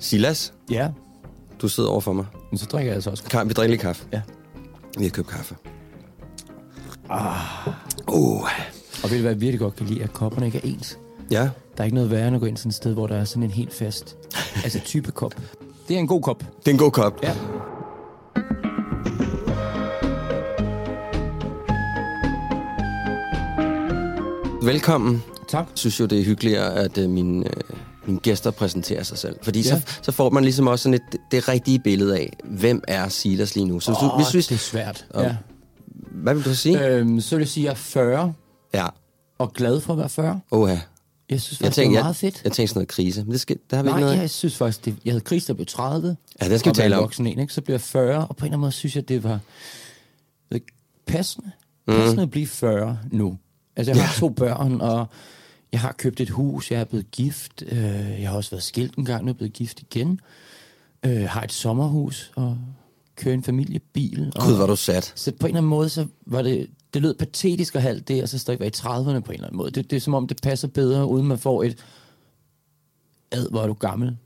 Silas, Ja, du sidder over for mig. men så drikker jeg altså også. Ka- vi drikker lige kaffe. Ja. Vi har købt kaffe. Ah. Uh. Og ved du hvad jeg virkelig godt kan lide, at kopperne ikke er ens. Ja, Der er ikke noget værre end at gå ind sådan et sted, hvor der er sådan en helt fast altså type kop. Det er en god kop. det er en god kop. Ja. Velkommen. Tak. Jeg synes jo, det er hyggeligere, at uh, mine, uh, mine gæster præsenterer sig selv. Fordi ja. Ja. så, så får man ligesom også sådan et, det rigtige billede af, hvem er Silas lige nu. Så hvis, du, Åh, hvis, hvis, det er svært. Og- Ja. hvad vil du sige? Øh. Øhm, så vil jeg sige, at jeg er 40 Ja, og glad for at være 40. oha. Jeg synes Jeg faktisk, tænkte, det er jeg, meget fedt. jeg tænkte sådan noget krise, men det, skal, det har vi Nej, ikke noget af. jeg synes faktisk, det, jeg havde kris, der blev 30. Ja, det skal vi tale om. voksen en, ikke? Så blev jeg 40, og på en eller anden måde synes jeg, det var ved passende. Passende at blive 40 nu. Altså, jeg har to børn, og jeg har købt et hus, jeg er blevet gift. Øh, jeg har også været skilt en gang, nu er blevet gift igen. Øh, har et sommerhus, og kører en familiebil. Og, Gud, er du sat. Så på en eller anden måde, så var det, det lød patetisk at have det, og så stadig være i 30'erne på en eller anden måde. Det, det er som om, det passer bedre, uden man får et, ad, hvor er du gammel,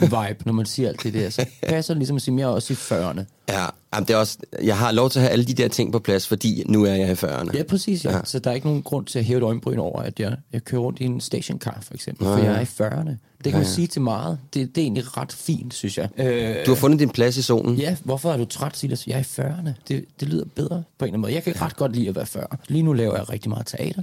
vibe, når man siger alt det der. Så passer det ligesom at sige mere også i 40'erne. Ja, jamen, det er også, jeg har lov til at have alle de der ting på plads, fordi nu er jeg i 40'erne. Ja, præcis. Ja. Ja. ja. Så der er ikke nogen grund til at hæve et øjenbryn over, at jeg, jeg kører rundt i en stationcar, for eksempel. For ja. jeg er i 40'erne. Det kan man sige til meget. Det, det er egentlig ret fint, synes jeg. Øh, Du har fundet din plads i zonen. Ja, hvorfor er du træt, Silas? Jeg er i 40'erne. Det, det lyder bedre på en eller anden måde. Jeg kan ret godt lide at være 40. Lige nu laver jeg rigtig meget teater.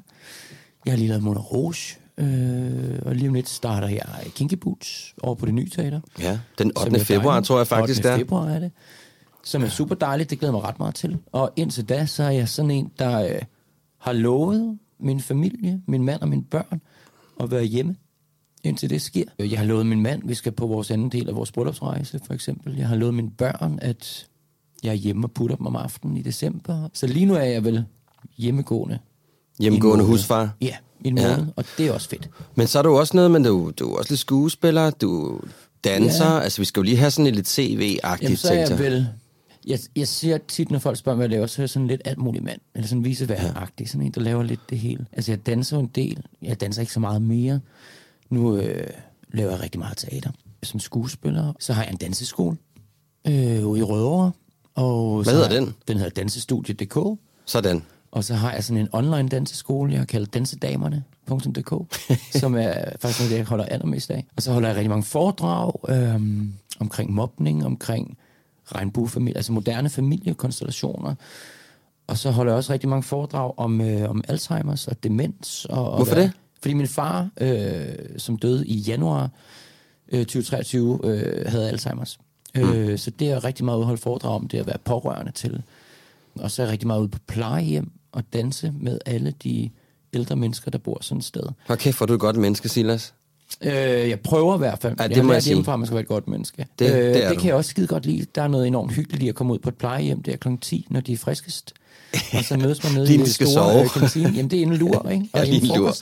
Jeg har lige lavet Mona Rouge. Øh, og lige om lidt starter jeg i Kinky Boots over på det nye teater. Ja, den som 8. er februar, tror jeg faktisk, 8. der. februar er det. Som er super dejligt. Det glæder mig ret meget til. Og indtil da, så er jeg sådan en, der øh, har lovet min familie, min mand og mine børn at være hjemme indtil det sker. Jeg har lovet min mand, vi skal på vores anden del af vores bryllupsrejse, for eksempel. Jeg har lovet mine børn, at jeg er hjemme og putter dem om aftenen i december. Så lige nu er jeg vel hjemmegående. Hjemmegående husfar. Ja, i en Ja. måned, og det er også fedt. Men så er du også noget, men du, du er også lidt skuespiller, du danser. Ja. Altså, vi skal jo lige have sådan lidt CV-agtigt Jamen, så er jeg vel... Jeg, jeg siger tit, når folk spørger, hvad jeg laver, så er jeg sådan lidt alt muligt mand. Eller sådan viseværd-agtig. Sådan en, der laver lidt det hele. Altså, jeg danser en del. Jeg danser ikke så meget mere. Nu øh, laver jeg rigtig meget teater som skuespiller. Så har jeg en danseskole øh, ude i Rødovre. Og Hvad hedder den? Den hedder Dansestudie.dk. Sådan. Og så har jeg sådan en online danseskole, jeg har kaldt dansedamerne.dk, som er faktisk noget, jeg holder allermest af. Og så holder jeg rigtig mange foredrag øhm, omkring mobning, omkring regnbuefamilie, altså moderne familiekonstellationer. Og så holder jeg også rigtig mange foredrag om, øh, om Alzheimer's og demens. Og, og Hvorfor hvad- det? Fordi min far, øh, som døde i januar øh, 2023, øh, havde Alzheimer's. Mm. Øh, så det er rigtig meget holde foredrag om, det at være pårørende til. Og så er jeg rigtig meget ude på plejehjem og danse med alle de ældre mennesker, der bor sådan et sted. Hold kæft, hvor du et godt menneske, Silas. Øh, jeg prøver i hvert fald. Ja, det jeg må jeg sige. hjemmefra, at man skal være et godt menneske. Det- øh, det det du. kan jeg også skide godt lide. Der er noget enormt hyggeligt i at komme ud på et plejehjem. Det er kl. 10, når de er friskest. Og så mødes man nede i når det de skal store sove. øh, kantine. Jamen, det er en lur, ikke? Ja, Og lige en lur.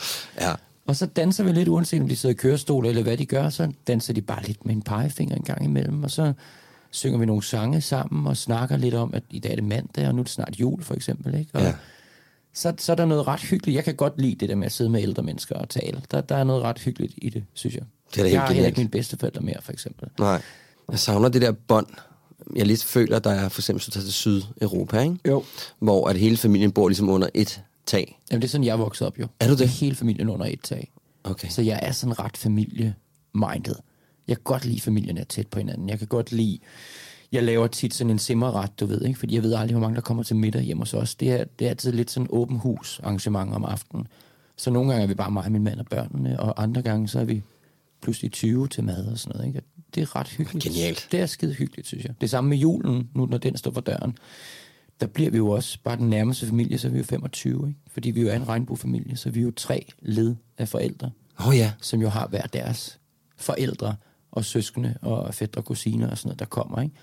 Ja. Og så danser vi lidt, uanset om de sidder i kørestol eller hvad de gør, så danser de bare lidt med en pegefinger en gang imellem, og så synger vi nogle sange sammen og snakker lidt om, at i dag er det mandag, og nu er det snart jul, for eksempel. Ikke? Og Ja. Så, så er der noget ret hyggeligt. Jeg kan godt lide det der med at sidde med ældre mennesker og tale. Der, der er noget ret hyggeligt i det, synes jeg. Det er da helt jeg har heller ikke mine bedsteforældre mere, for eksempel. Nej. Jeg savner det der bånd. Jeg lidt føler, der er for eksempel, så til Sydeuropa, ikke? Jo. hvor at hele familien bor ligesom under et tag. Jamen, det er sådan, jeg er vokset op jo. Er du det? Med hele familien under et tag. Okay. Så jeg er sådan ret familie-minded. Jeg kan godt lide, at familien er tæt på hinanden. Jeg kan godt lide... Jeg laver tit sådan en simmerret, du ved, ikke? Fordi jeg ved aldrig, hvor mange der kommer til middag hjemme hos os. Det er, det er altid lidt sådan åben hus arrangement om aftenen. Så nogle gange er vi bare mig, min mand og børnene, og andre gange så er vi pludselig 20 til mad og sådan noget. Ikke? Det er ret hyggeligt. Genialt. Det er skide hyggeligt, synes jeg. Det samme med julen, nu når den står for døren. der bliver vi jo også bare den nærmeste familie, så er vi jo 25, ikke? Fordi vi jo er en regnbuefamilie, så vi er jo tre led af forældre, oh, ja. som jo har hver deres forældre og søskende og fætter og kusiner og sådan noget, der kommer, ikke?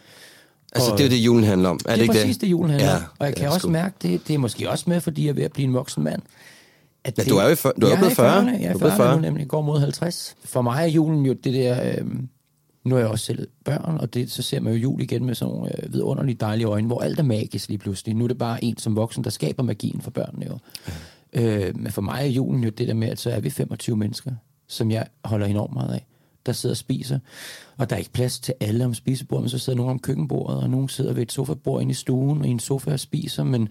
Altså, Og- det er jo det, julen handler om. Er det det er ikke præcis det, julen handler Ja, om. Og jeg det kan også mærke, det, det er måske også med, fordi jeg er ved at blive en voksen mand. At Ja, du er jo i fyr- du er blevet 40. i 40'erne, Jeg er er i blevet 40'erne 40. nu, nemlig. Går mod 50. For mig er julen jo det der... Øh, nu er jeg også selv børn, og det, så ser man jo jul igen med sådan nogle øh, vidunderligt dejlige øjne, hvor alt er magisk lige pludselig. Nu er det bare en som voksen, der skaber magien for børnene jo. Øh, men for mig er julen jo det der med, at så er vi 25 mennesker, som jeg holder enormt meget af, der sidder og spiser. Og der er ikke plads til alle om spisebordet, men så sidder nogen om køkkenbordet, og nogen sidder ved et sofabord inde i stuen, og i en sofa og spiser, men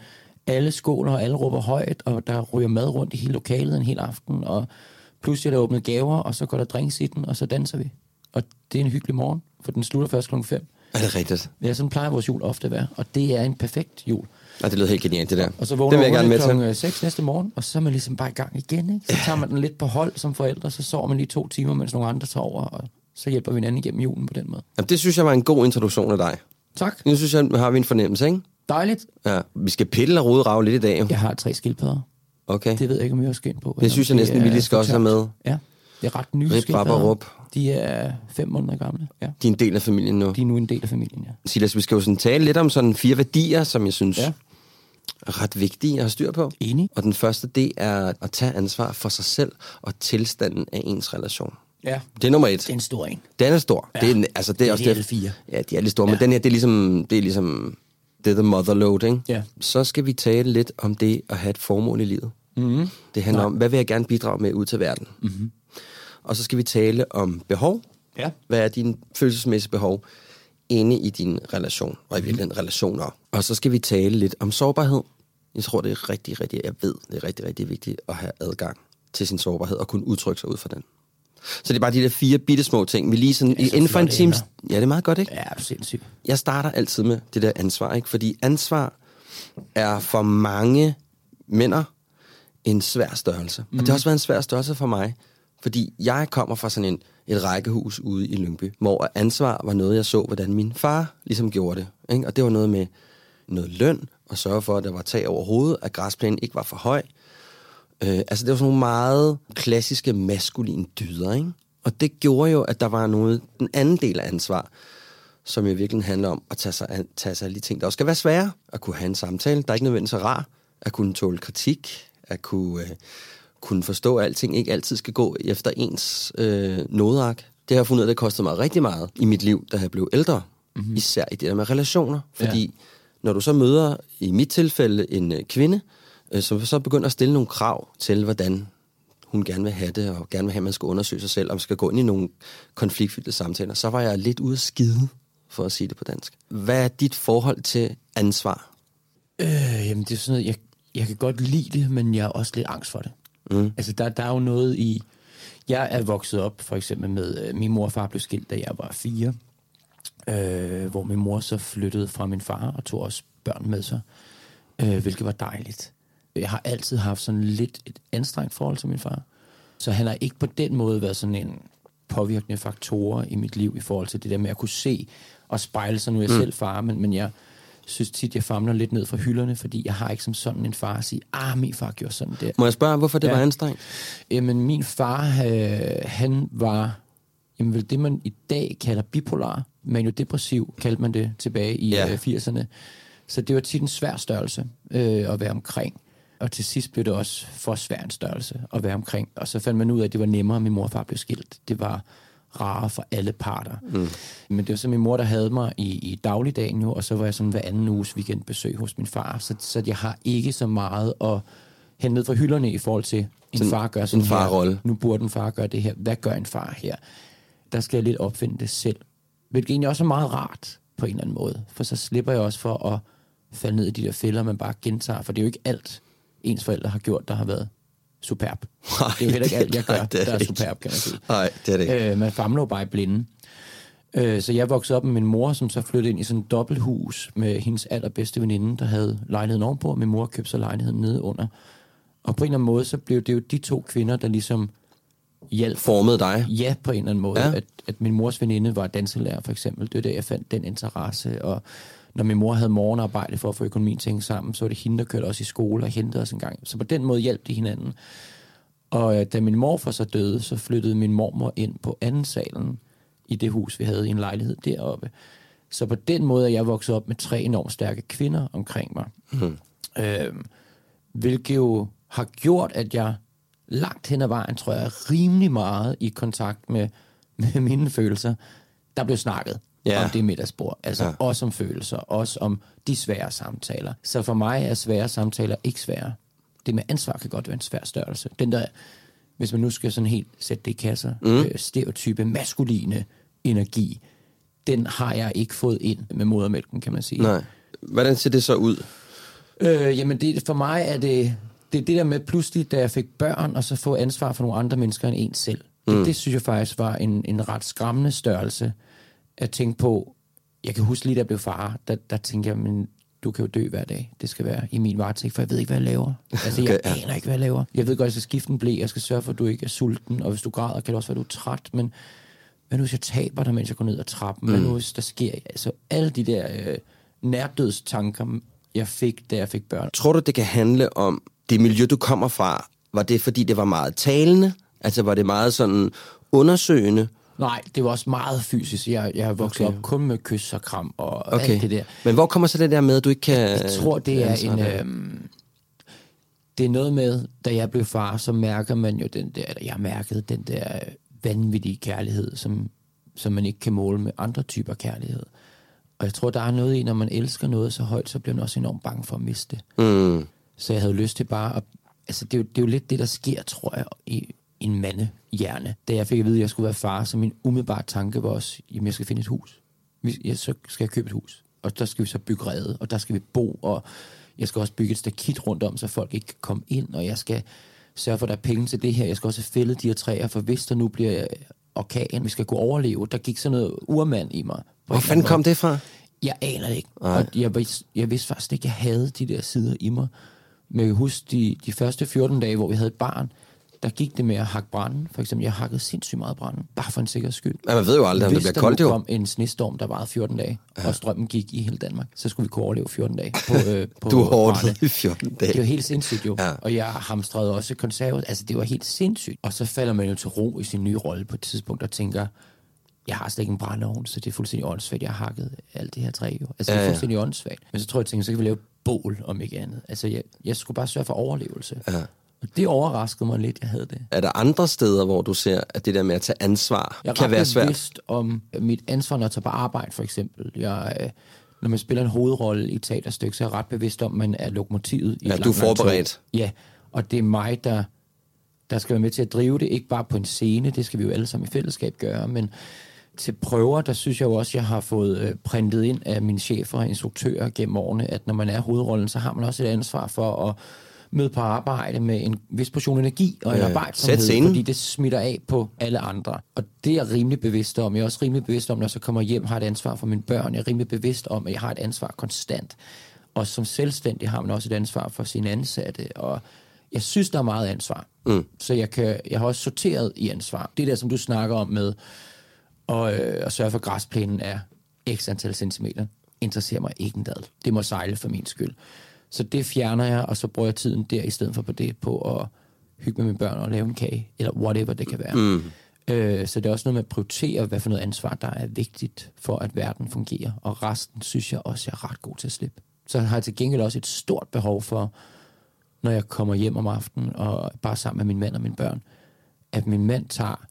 alle skåler, og alle råber højt, og der ryger mad rundt i hele lokalet en hel aften, og pludselig er der åbnet gaver, og så går der drinks i den, og så danser vi. Og det er en hyggelig morgen, for den slutter først klokken 5. Er det rigtigt? Ja, sådan plejer vores jul ofte at være, og det er en perfekt jul. Ja, det lyder helt genialt, det der. Og så det vågner vil jeg gerne med til. klokken 6 næste morgen, og så er man ligesom bare i gang igen. Ikke? Så tager man den lidt på hold som forældre, så sover man lige to timer, mens nogle andre tager over, og så hjælper vi hinanden igennem julen på den måde. Jamen, det synes jeg var en god introduktion af dig. Tak. Nu synes jeg, har vi en fornemmelse, ikke? Dejligt. Ja. Vi skal pille og rode rave lidt i dag, jo. Jeg har tre skildpadder. Okay. Det ved jeg ikke, om jeg skal ind på. Det synes jeg næsten, vi lige skal også have med. Ja, det er ret nye Rip, og skildpadder. rup. De er fem måneder gamle. Ja. De er en del af familien nu. De er nu en del af familien, ja. Silas, vi skal jo sådan tale lidt om sådan fire værdier, som jeg synes Ja. Ret vigtige at have styr på. Enig. Og den første, det er at tage ansvar for sig selv og tilstanden af ens relation. Ja. Det er nummer et. Det er en stor en. Den er stor. Ja. Det er, altså, det er, Det er også de alle fire. Ja, de er lidt store, ja. men den her, det er ligesom, det er ligesom, det er the mother load, ikke? Ja. Så skal vi tale lidt om det at have et formål i livet. Mm-hmm. Det handler om, hvad vil jeg gerne bidrage med ud til verden? Mm-hmm. Og så skal vi tale om behov. Ja. Hvad er dine følelsesmæssige behov inde i din relation, og i virkeligheden relationer. Og så skal vi tale lidt om sårbarhed. Jeg tror, det er rigtig, rigtig, jeg ved, det er rigtig, rigtig vigtigt at have adgang til sin sårbarhed og kunne udtrykke sig ud fra den. Så det er bare de der fire bitte små ting. Vi lige sådan, er så inden for en flotte time... emner. Ja, det er meget godt, ikke? Ja, sindssygt. Jeg starter altid med det der ansvar, ikke? Fordi ansvar er for mange mænder en svær størrelse. Mm. Og det har også været en svær størrelse for mig. Fordi jeg kommer fra sådan en, et rækkehus ude i Lyngby, hvor ansvar var noget, jeg så, hvordan min far ligesom gjorde det. Ikke? Og det var noget med noget løn, og sørge for, at der var tag over hovedet, at græsplænen ikke var for høj. Øh, altså, det var sådan nogle meget klassiske maskuline dyder, ikke? Og det gjorde jo, at der var noget, den anden del af ansvar, som jo virkelig handler om at tage sig, an, tage sig af de ting, der også skal være svære. At kunne have en samtale, der er ikke nødvendigvis så rar. At kunne tåle kritik. At kunne, øh, kunne forstå, at alting ikke altid skal gå efter ens øh, nodeark. Det har jeg fundet ud af, det kostede mig rigtig meget i mit liv, da jeg blev ældre. Mm-hmm. Især i det der med relationer. Fordi ja. når du så møder, i mit tilfælde, en øh, kvinde, øh, som så begynder at stille nogle krav til, hvordan hun gerne vil have det, og gerne vil have, at man skal undersøge sig selv, og man skal gå ind i nogle konfliktfyldte samtaler, så var jeg lidt ude at skide, for at sige det på dansk. Hvad er dit forhold til ansvar? Øh, jamen, det er sådan noget, jeg, jeg kan godt lide det, men jeg er også lidt angst for det. Mm. Altså, der, der er jo noget i... Jeg er vokset op, for eksempel med... Øh, min mor og far blev skilt, da jeg var fire. Øh, hvor min mor så flyttede fra min far og tog også børn med sig. Øh, hvilket var dejligt. Jeg har altid haft sådan lidt et anstrengt forhold til min far. Så han har ikke på den måde været sådan en påvirkende faktor i mit liv i forhold til det der med at kunne se og spejle sig. Nu er jeg mm. selv far, men, men jeg synes tit, jeg famler lidt ned fra hylderne, fordi jeg har ikke som sådan en far at sige, ah, min far gjorde sådan der. Må jeg spørge, hvorfor det Ja. var anstrengt? Jamen, min far, øh, han var jamen, vel det, man i dag kalder bipolar. Maniodepressiv kaldte man det tilbage i Ja. ja. øh, 80'erne. Så det var tit en svær størrelse øh, at være omkring. Og til sidst blev det også for svær en størrelse at være omkring. Og så fandt man ud af, at det var nemmere, at min mor og far blev skilt. Det var rarere for alle parter. Mm. Men det var så min mor, der havde mig i, i dagligdagen jo, og så var jeg sådan hver anden uges weekendbesøg hos min far. Så, så jeg har ikke så meget at hente ned fra hylderne i forhold til, en Sådan far gør sådan en farrolle. Nu burde en far gøre det her. Hvad gør en far her? Der skal jeg lidt opfinde det selv. Hvilket egentlig også er meget rart på en eller anden måde. For så slipper jeg også for at falde ned i de der fælder, man bare gentager. For det er jo ikke alt, ens forældre har gjort, der har været superb. Nej, det er jo heller ikke alt, jeg gør, nej, det er der er superb, kan man sige. Nej, det er det ikke. Øh, man famler jo bare i blinde. Øh, så jeg voksede op med min mor, som så flyttede ind i sådan et dobbelthus med hendes allerbedste veninde, der havde lejligheden ovenpå, og min mor købte så lejligheden nede under. Og på en eller anden måde, så blev det jo de to kvinder, der ligesom hjalp Formede dig? Ja, på en eller anden måde. Ja. At, at min mors veninde var danselærer, for eksempel. Det var der, jeg fandt den interesse. Og når min mor havde morgenarbejde for at få økonomien til at hænge sammen, så var det hende, der kørte os i skole og hentede os en gang. Så på den måde hjalp de hinanden. Og øh, da min morfar så døde, så flyttede min mormor ind på anden salen i det hus, vi havde i en lejlighed deroppe. Så på den måde er jeg vokset op med tre enormt stærke kvinder omkring mig. Mm. Øh, hvilket jo har gjort, at jeg langt hen ad vejen, tror jeg, er rimelig meget i kontakt med, med mine følelser. Der blev snakket Ja. om det middagsbord. Altså Ja. også om følelser, også om de svære samtaler. Så for mig er svære samtaler ikke svære. Det med ansvar kan godt være en svær størrelse. Den der, hvis man nu skal sådan helt sætte det i kasser, mm. øh, stereotype maskuline energi, den har jeg ikke fået ind med modermælken, kan man sige. Nej. Hvordan ser det så ud? Øh, jamen, det, for mig er det, det det der med pludselig, da jeg fik børn, og så få ansvar for nogle andre mennesker end en selv. Det, Mm. det synes jeg faktisk var en, en ret skræmmende størrelse at tænke på. Jeg kan huske lige, da jeg blev far, der, der tænkte jeg, men du kan jo dø hver dag. Det skal være i min varetægt, for jeg ved ikke, hvad jeg laver. Altså, Okay, jeg ja. aner ikke, hvad jeg laver. Jeg ved godt, at jeg skal skifte en blæ, jeg skal sørge for, at du ikke er sulten, og hvis du græder, kan det også være, at du er træt, men hvad nu, hvis jeg taber dig, mens jeg går ned ad trappen? Hvad nu, hvis der sker... Altså, alle de der øh, nærdødstanker, jeg fik, da jeg fik børn. Tror du, det kan handle om det miljø, du kommer fra? Var det, fordi det var meget talende? Altså, var det meget sådan undersøgende? Nej, det var også meget fysisk. Jeg, jeg har vokset okay. op kun med kys og kram og okay. Alt det der. Men hvor kommer så det der med, at du ikke kan... Jeg tror, det er en... Øhm, det er noget med, da jeg blev far, så mærker man jo den der, eller jeg mærkede den der vanvittige kærlighed, som, som man ikke kan måle med andre typer kærlighed. Og jeg tror, der er noget i, når man elsker noget så højt, så bliver man også enormt bange for at miste det. Mm. Så jeg havde lyst til bare at... Altså, det er, jo, det er jo lidt det, der sker, tror jeg, i, en mandehjerne. Da jeg fik at vide, at jeg skulle være far, så min umiddelbare tanke var også, jamen, jeg skal finde et hus. Jeg, så skal jeg købe et hus. Og der skal vi så bygge rede, og der skal vi bo, og jeg skal også bygge et stakit rundt om, så folk ikke kan komme ind, og jeg skal sørge for, at der er penge til det her. Jeg skal også have fældet de her træer, for hvis der nu bliver orkan, vi skal kunne overleve. Der gik sådan noget urmand i mig. Hvor fanden kom det fra? Jeg aner det ikke. Nej. Og jeg, vidste, jeg vidste faktisk ikke, at jeg havde de der sider i mig. Men jeg kan huske, de, de første 14 dage, hvor vi havde et barn, der gik det med at hakke branden. For eksempel, jeg hakkede sindssygt meget branden, bare for en sikkerheds skyld. Ja, man ved jo aldrig, om det Hvis bliver koldt der nu jo. kom en snestorm, der varede 14 dage, ja. og strømmen gik i hele Danmark, så skulle vi kunne overleve 14 dage på, øh, på Du brænde. i 14 dage. Det var helt sindssygt jo. Ja. Ja. Og jeg hamstrede også konservet. Altså, det var helt sindssygt. Og så falder man jo til ro i sin nye rolle på et tidspunkt og tænker, jeg har slet ikke en brændeovn, så det er fuldstændig åndssvagt. Jeg har hakket alt det her træ jo. Altså, det Ja, er ja. fuldstændig åndssvagt. Men så tror jeg, jeg tænkte, så kan vi lave bål om ikke andet. Altså, jeg, jeg skulle bare sørge for overlevelse. Ja. Og det overraskede mig lidt, jeg havde det. Er der andre steder, hvor du ser, at det der med at tage ansvar Jeg er kan være svært? bevidst om mit ansvar, når jeg tager på arbejde, for eksempel. Jeg, øh, når man spiller en hovedrolle i et teaterstykke, så er jeg ret bevidst om, at man er lokomotivet i Ja, du er langvarigt tog. forberedt. Ja, og det er mig, der, der skal være med til at drive det, ikke bare på en scene, det skal vi jo alle sammen i fællesskab gøre, men til prøver, der synes jeg jo også, jeg har fået øh, printet ind af mine chefer og instruktører gennem årene, at når man er hovedrollen, så har man også et ansvar for at møde på arbejde med en vis portion energi og en Ja, arbejdsomhed, fordi det smitter af på alle andre. Og det er jeg rimelig bevidst om. Jeg er også rimelig bevidst om, når jeg så kommer hjem, har et ansvar for mine børn. Jeg er rimelig bevidst om, at jeg har et ansvar konstant. Og som selvstændig har man også et ansvar for sine ansatte. Og jeg synes, der er meget ansvar. Mm. Så jeg, kan, jeg har også sorteret i ansvar. Det der, som du snakker om med og, øh, at sørge for, at græsplænen er x antal centimeter, interesserer mig ikke en dad. Det må sejle for min skyld. Så det fjerner jeg, og så bruger jeg tiden der, i stedet for på det, på at hygge med mine børn og lave en kage, eller whatever det kan være. Mm. Øh, så det er også noget med at prioritere, hvad for noget ansvar, der er vigtigt for, at verden fungerer. Og resten synes jeg også, jeg er ret god til at slippe. Så har jeg til gengæld også et stort behov for, når jeg kommer hjem om aftenen, og bare sammen med min mand og mine børn, at min mand tager,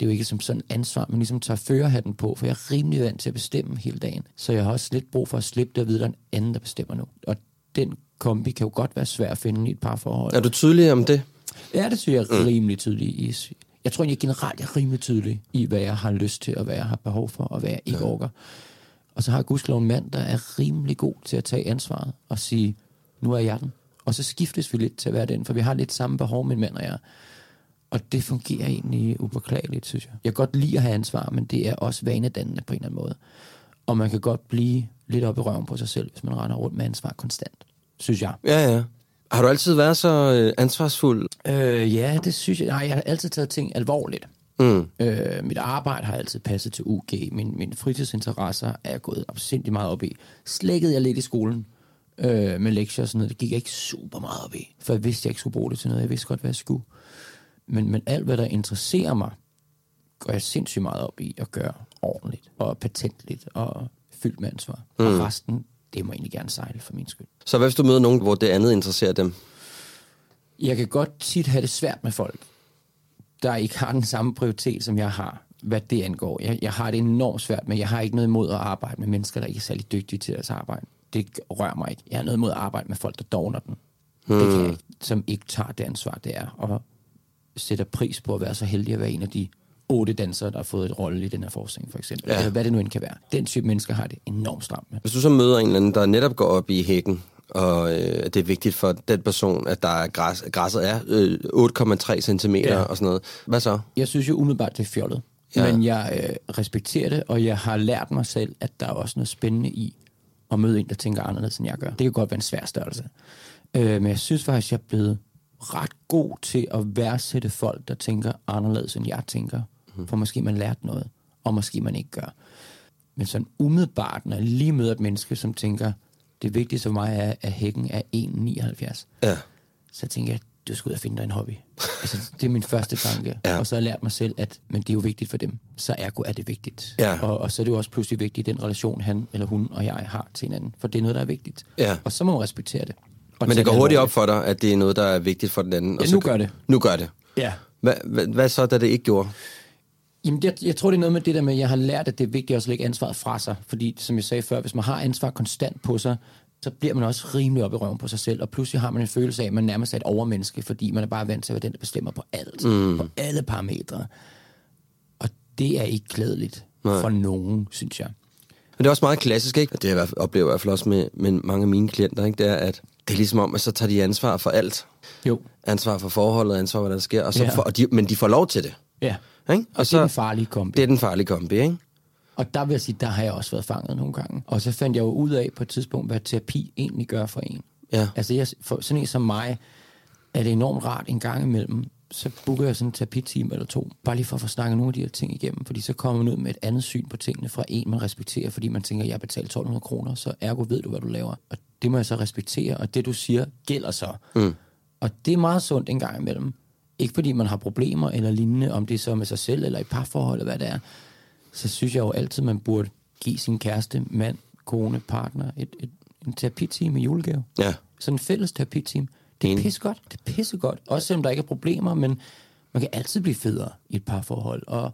det er jo ikke som sådan ansvar, men ligesom tager førerhatten på, for jeg er rimelig vant til at bestemme hele dagen. Så jeg har også lidt brug for at slippe det og vide, at der er en anden, der bestemmer nu. Og den kombi kan jo godt være svær at finde i et par forhold. Er du tydelig om det? Ja, det synes jeg er rimelig tydelig i. Jeg tror egentlig generelt, jeg er rimelig tydelig i, hvad jeg har lyst til, og hvad jeg har behov for, og hvad jeg ikke ja. orker. Og så har jeg gudskelov en mand, der er rimelig god til at tage ansvaret og sige, nu er jeg den. Og så skiftes vi lidt til at være den, for vi har lidt samme behov, min mand og jeg. Og det fungerer egentlig upåklageligt, synes jeg. Jeg kan godt lide at have ansvar, men det er også vanedannende på en eller anden måde. Og man kan godt blive lidt op i røven på sig selv, hvis man render rundt med ansvar konstant, synes jeg. Ja, ja. Har du altid været så øh, ansvarsfuld? Øh, ja, det synes jeg. Nej, jeg har altid taget ting alvorligt. Mm. Øh, mit arbejde har altid passet til UG. Min, mine fritidsinteresser er gået opsindig meget op i. Slækkede jeg lidt i skolen øh, med lektier og sådan noget. Det gik jeg ikke super meget op i. For jeg vidste, jeg ikke skulle bruge det til noget. Jeg vidste godt, hvad jeg skulle. Men, men alt, hvad der interesserer mig, går jeg sindssygt meget op i at gøre ordentligt og patentligt og fyldt med ansvar. Mm. Og resten, det må jeg egentlig gerne sejle for min skyld. Så hvad hvis du møder nogen, hvor det andet interesserer dem? Jeg kan godt tit have det svært med folk, der ikke har den samme prioritet, som jeg har, hvad det angår. Jeg, jeg har det enormt svært med, jeg har ikke noget imod at arbejde med mennesker, der ikke er særlig dygtige til deres arbejde. Det rører mig ikke. Jeg har noget imod at arbejde med folk, der dogner den. Hmm. Det kan jeg ikke, som ikke tager det ansvar, det er, og sætter pris på at være så heldig at være en af de otte dansere, der har fået et rolle i den her forskning, for eksempel. Ja. Eller hvad det nu end kan være. Den type mennesker har det enormt stramt med. Hvis du så møder en eller anden, der netop går op i hækken, og øh, det er vigtigt for den person, at der er græs, græsset er øh, 8,3 cm ja. og sådan noget. Hvad så? Jeg synes jo umiddelbart, det er fjollet. Ja. Men jeg øh, respekterer det, og jeg har lært mig selv, at der er også noget spændende i at møde en, der tænker anderledes, end jeg gør. Det kan godt være en svær størrelse. Øh, men jeg synes faktisk, jeg er blevet ret god til at værdsætte folk, der tænker anderledes, end jeg tænker. Mm. For måske man lært noget, og måske man ikke gør. Men sådan umiddelbart, når jeg lige møder et menneske, som tænker, det vigtigste for mig er, at hækken er 1,79. Ja. Så tænker jeg, du skal ud og finde dig en hobby. altså, det er min første tanke. Ja. Og så har jeg lært mig selv, at men det er jo vigtigt for dem. Så ergo er det vigtigt. Ja. Og, og så er det jo også pludselig vigtigt, den relation, han eller hun og jeg har til hinanden. For det er noget, der er vigtigt. Ja. Og så må man respektere det. Og Men det går hurtigt op for dig, at det er noget, der er vigtigt for den anden. og Ja, så nu gør det. Nu gør det. Ja. Hvad, hvad, hvad så, da det ikke gjorde? Jamen, jeg, jeg tror, det er noget med det der med, at jeg har lært, at det er vigtigt også at lægge ansvaret fra sig. Fordi, som jeg sagde før, hvis man har ansvar konstant på sig, så bliver man også rimelig op i røven på sig selv. Og pludselig har man en følelse af, at man nærmest er et overmenneske, fordi man er bare vant til at være den, der bestemmer på alt. Mm. På alle parametre. Og det er ikke klædeligt Nej. for nogen, synes jeg. Men det er også meget klassisk, ikke? Det jeg oplever jeg i hvert fald også med, med mange af mine klienter, ikke? Det er, at det er ligesom om, at så tager de ansvar for alt. Jo. Ansvar for forholdet, ansvar for, hvad der sker. Og så Ja. for, og de, men de får lov til det. Ja. Ikke? Og, og det er den farlige kombi. Det er den farlige kombi, ikke? Og der vil jeg sige, der har jeg også været fanget nogle gange. Og så fandt jeg jo ud af på et tidspunkt, hvad terapi egentlig gør for en. Ja. Altså jeg, for sådan en som mig, er det enormt rart en gang imellem, så booker jeg sådan en terapitime eller to, bare lige for at få snakket nogle af de her ting igennem, fordi så kommer man ud med et andet syn på tingene fra en, man respekterer, fordi man tænker, jeg betalt 1200 kroner, så ergo ved du, hvad du laver. Og det må jeg så respektere, og det du siger, gælder så. Mm. Og det er meget sundt en gang imellem. Ikke fordi man har problemer eller lignende, om det er så med sig selv eller i parforhold eller hvad det er, så synes jeg jo altid, man burde give sin kæreste, mand, kone, partner et, et, en terapitime i julegave. Ja. Sådan en fælles terapiteam. Det er Enig. pissegodt. Det er pissegodt. Også selvom der ikke er problemer, men man kan altid blive federe i et parforhold. Og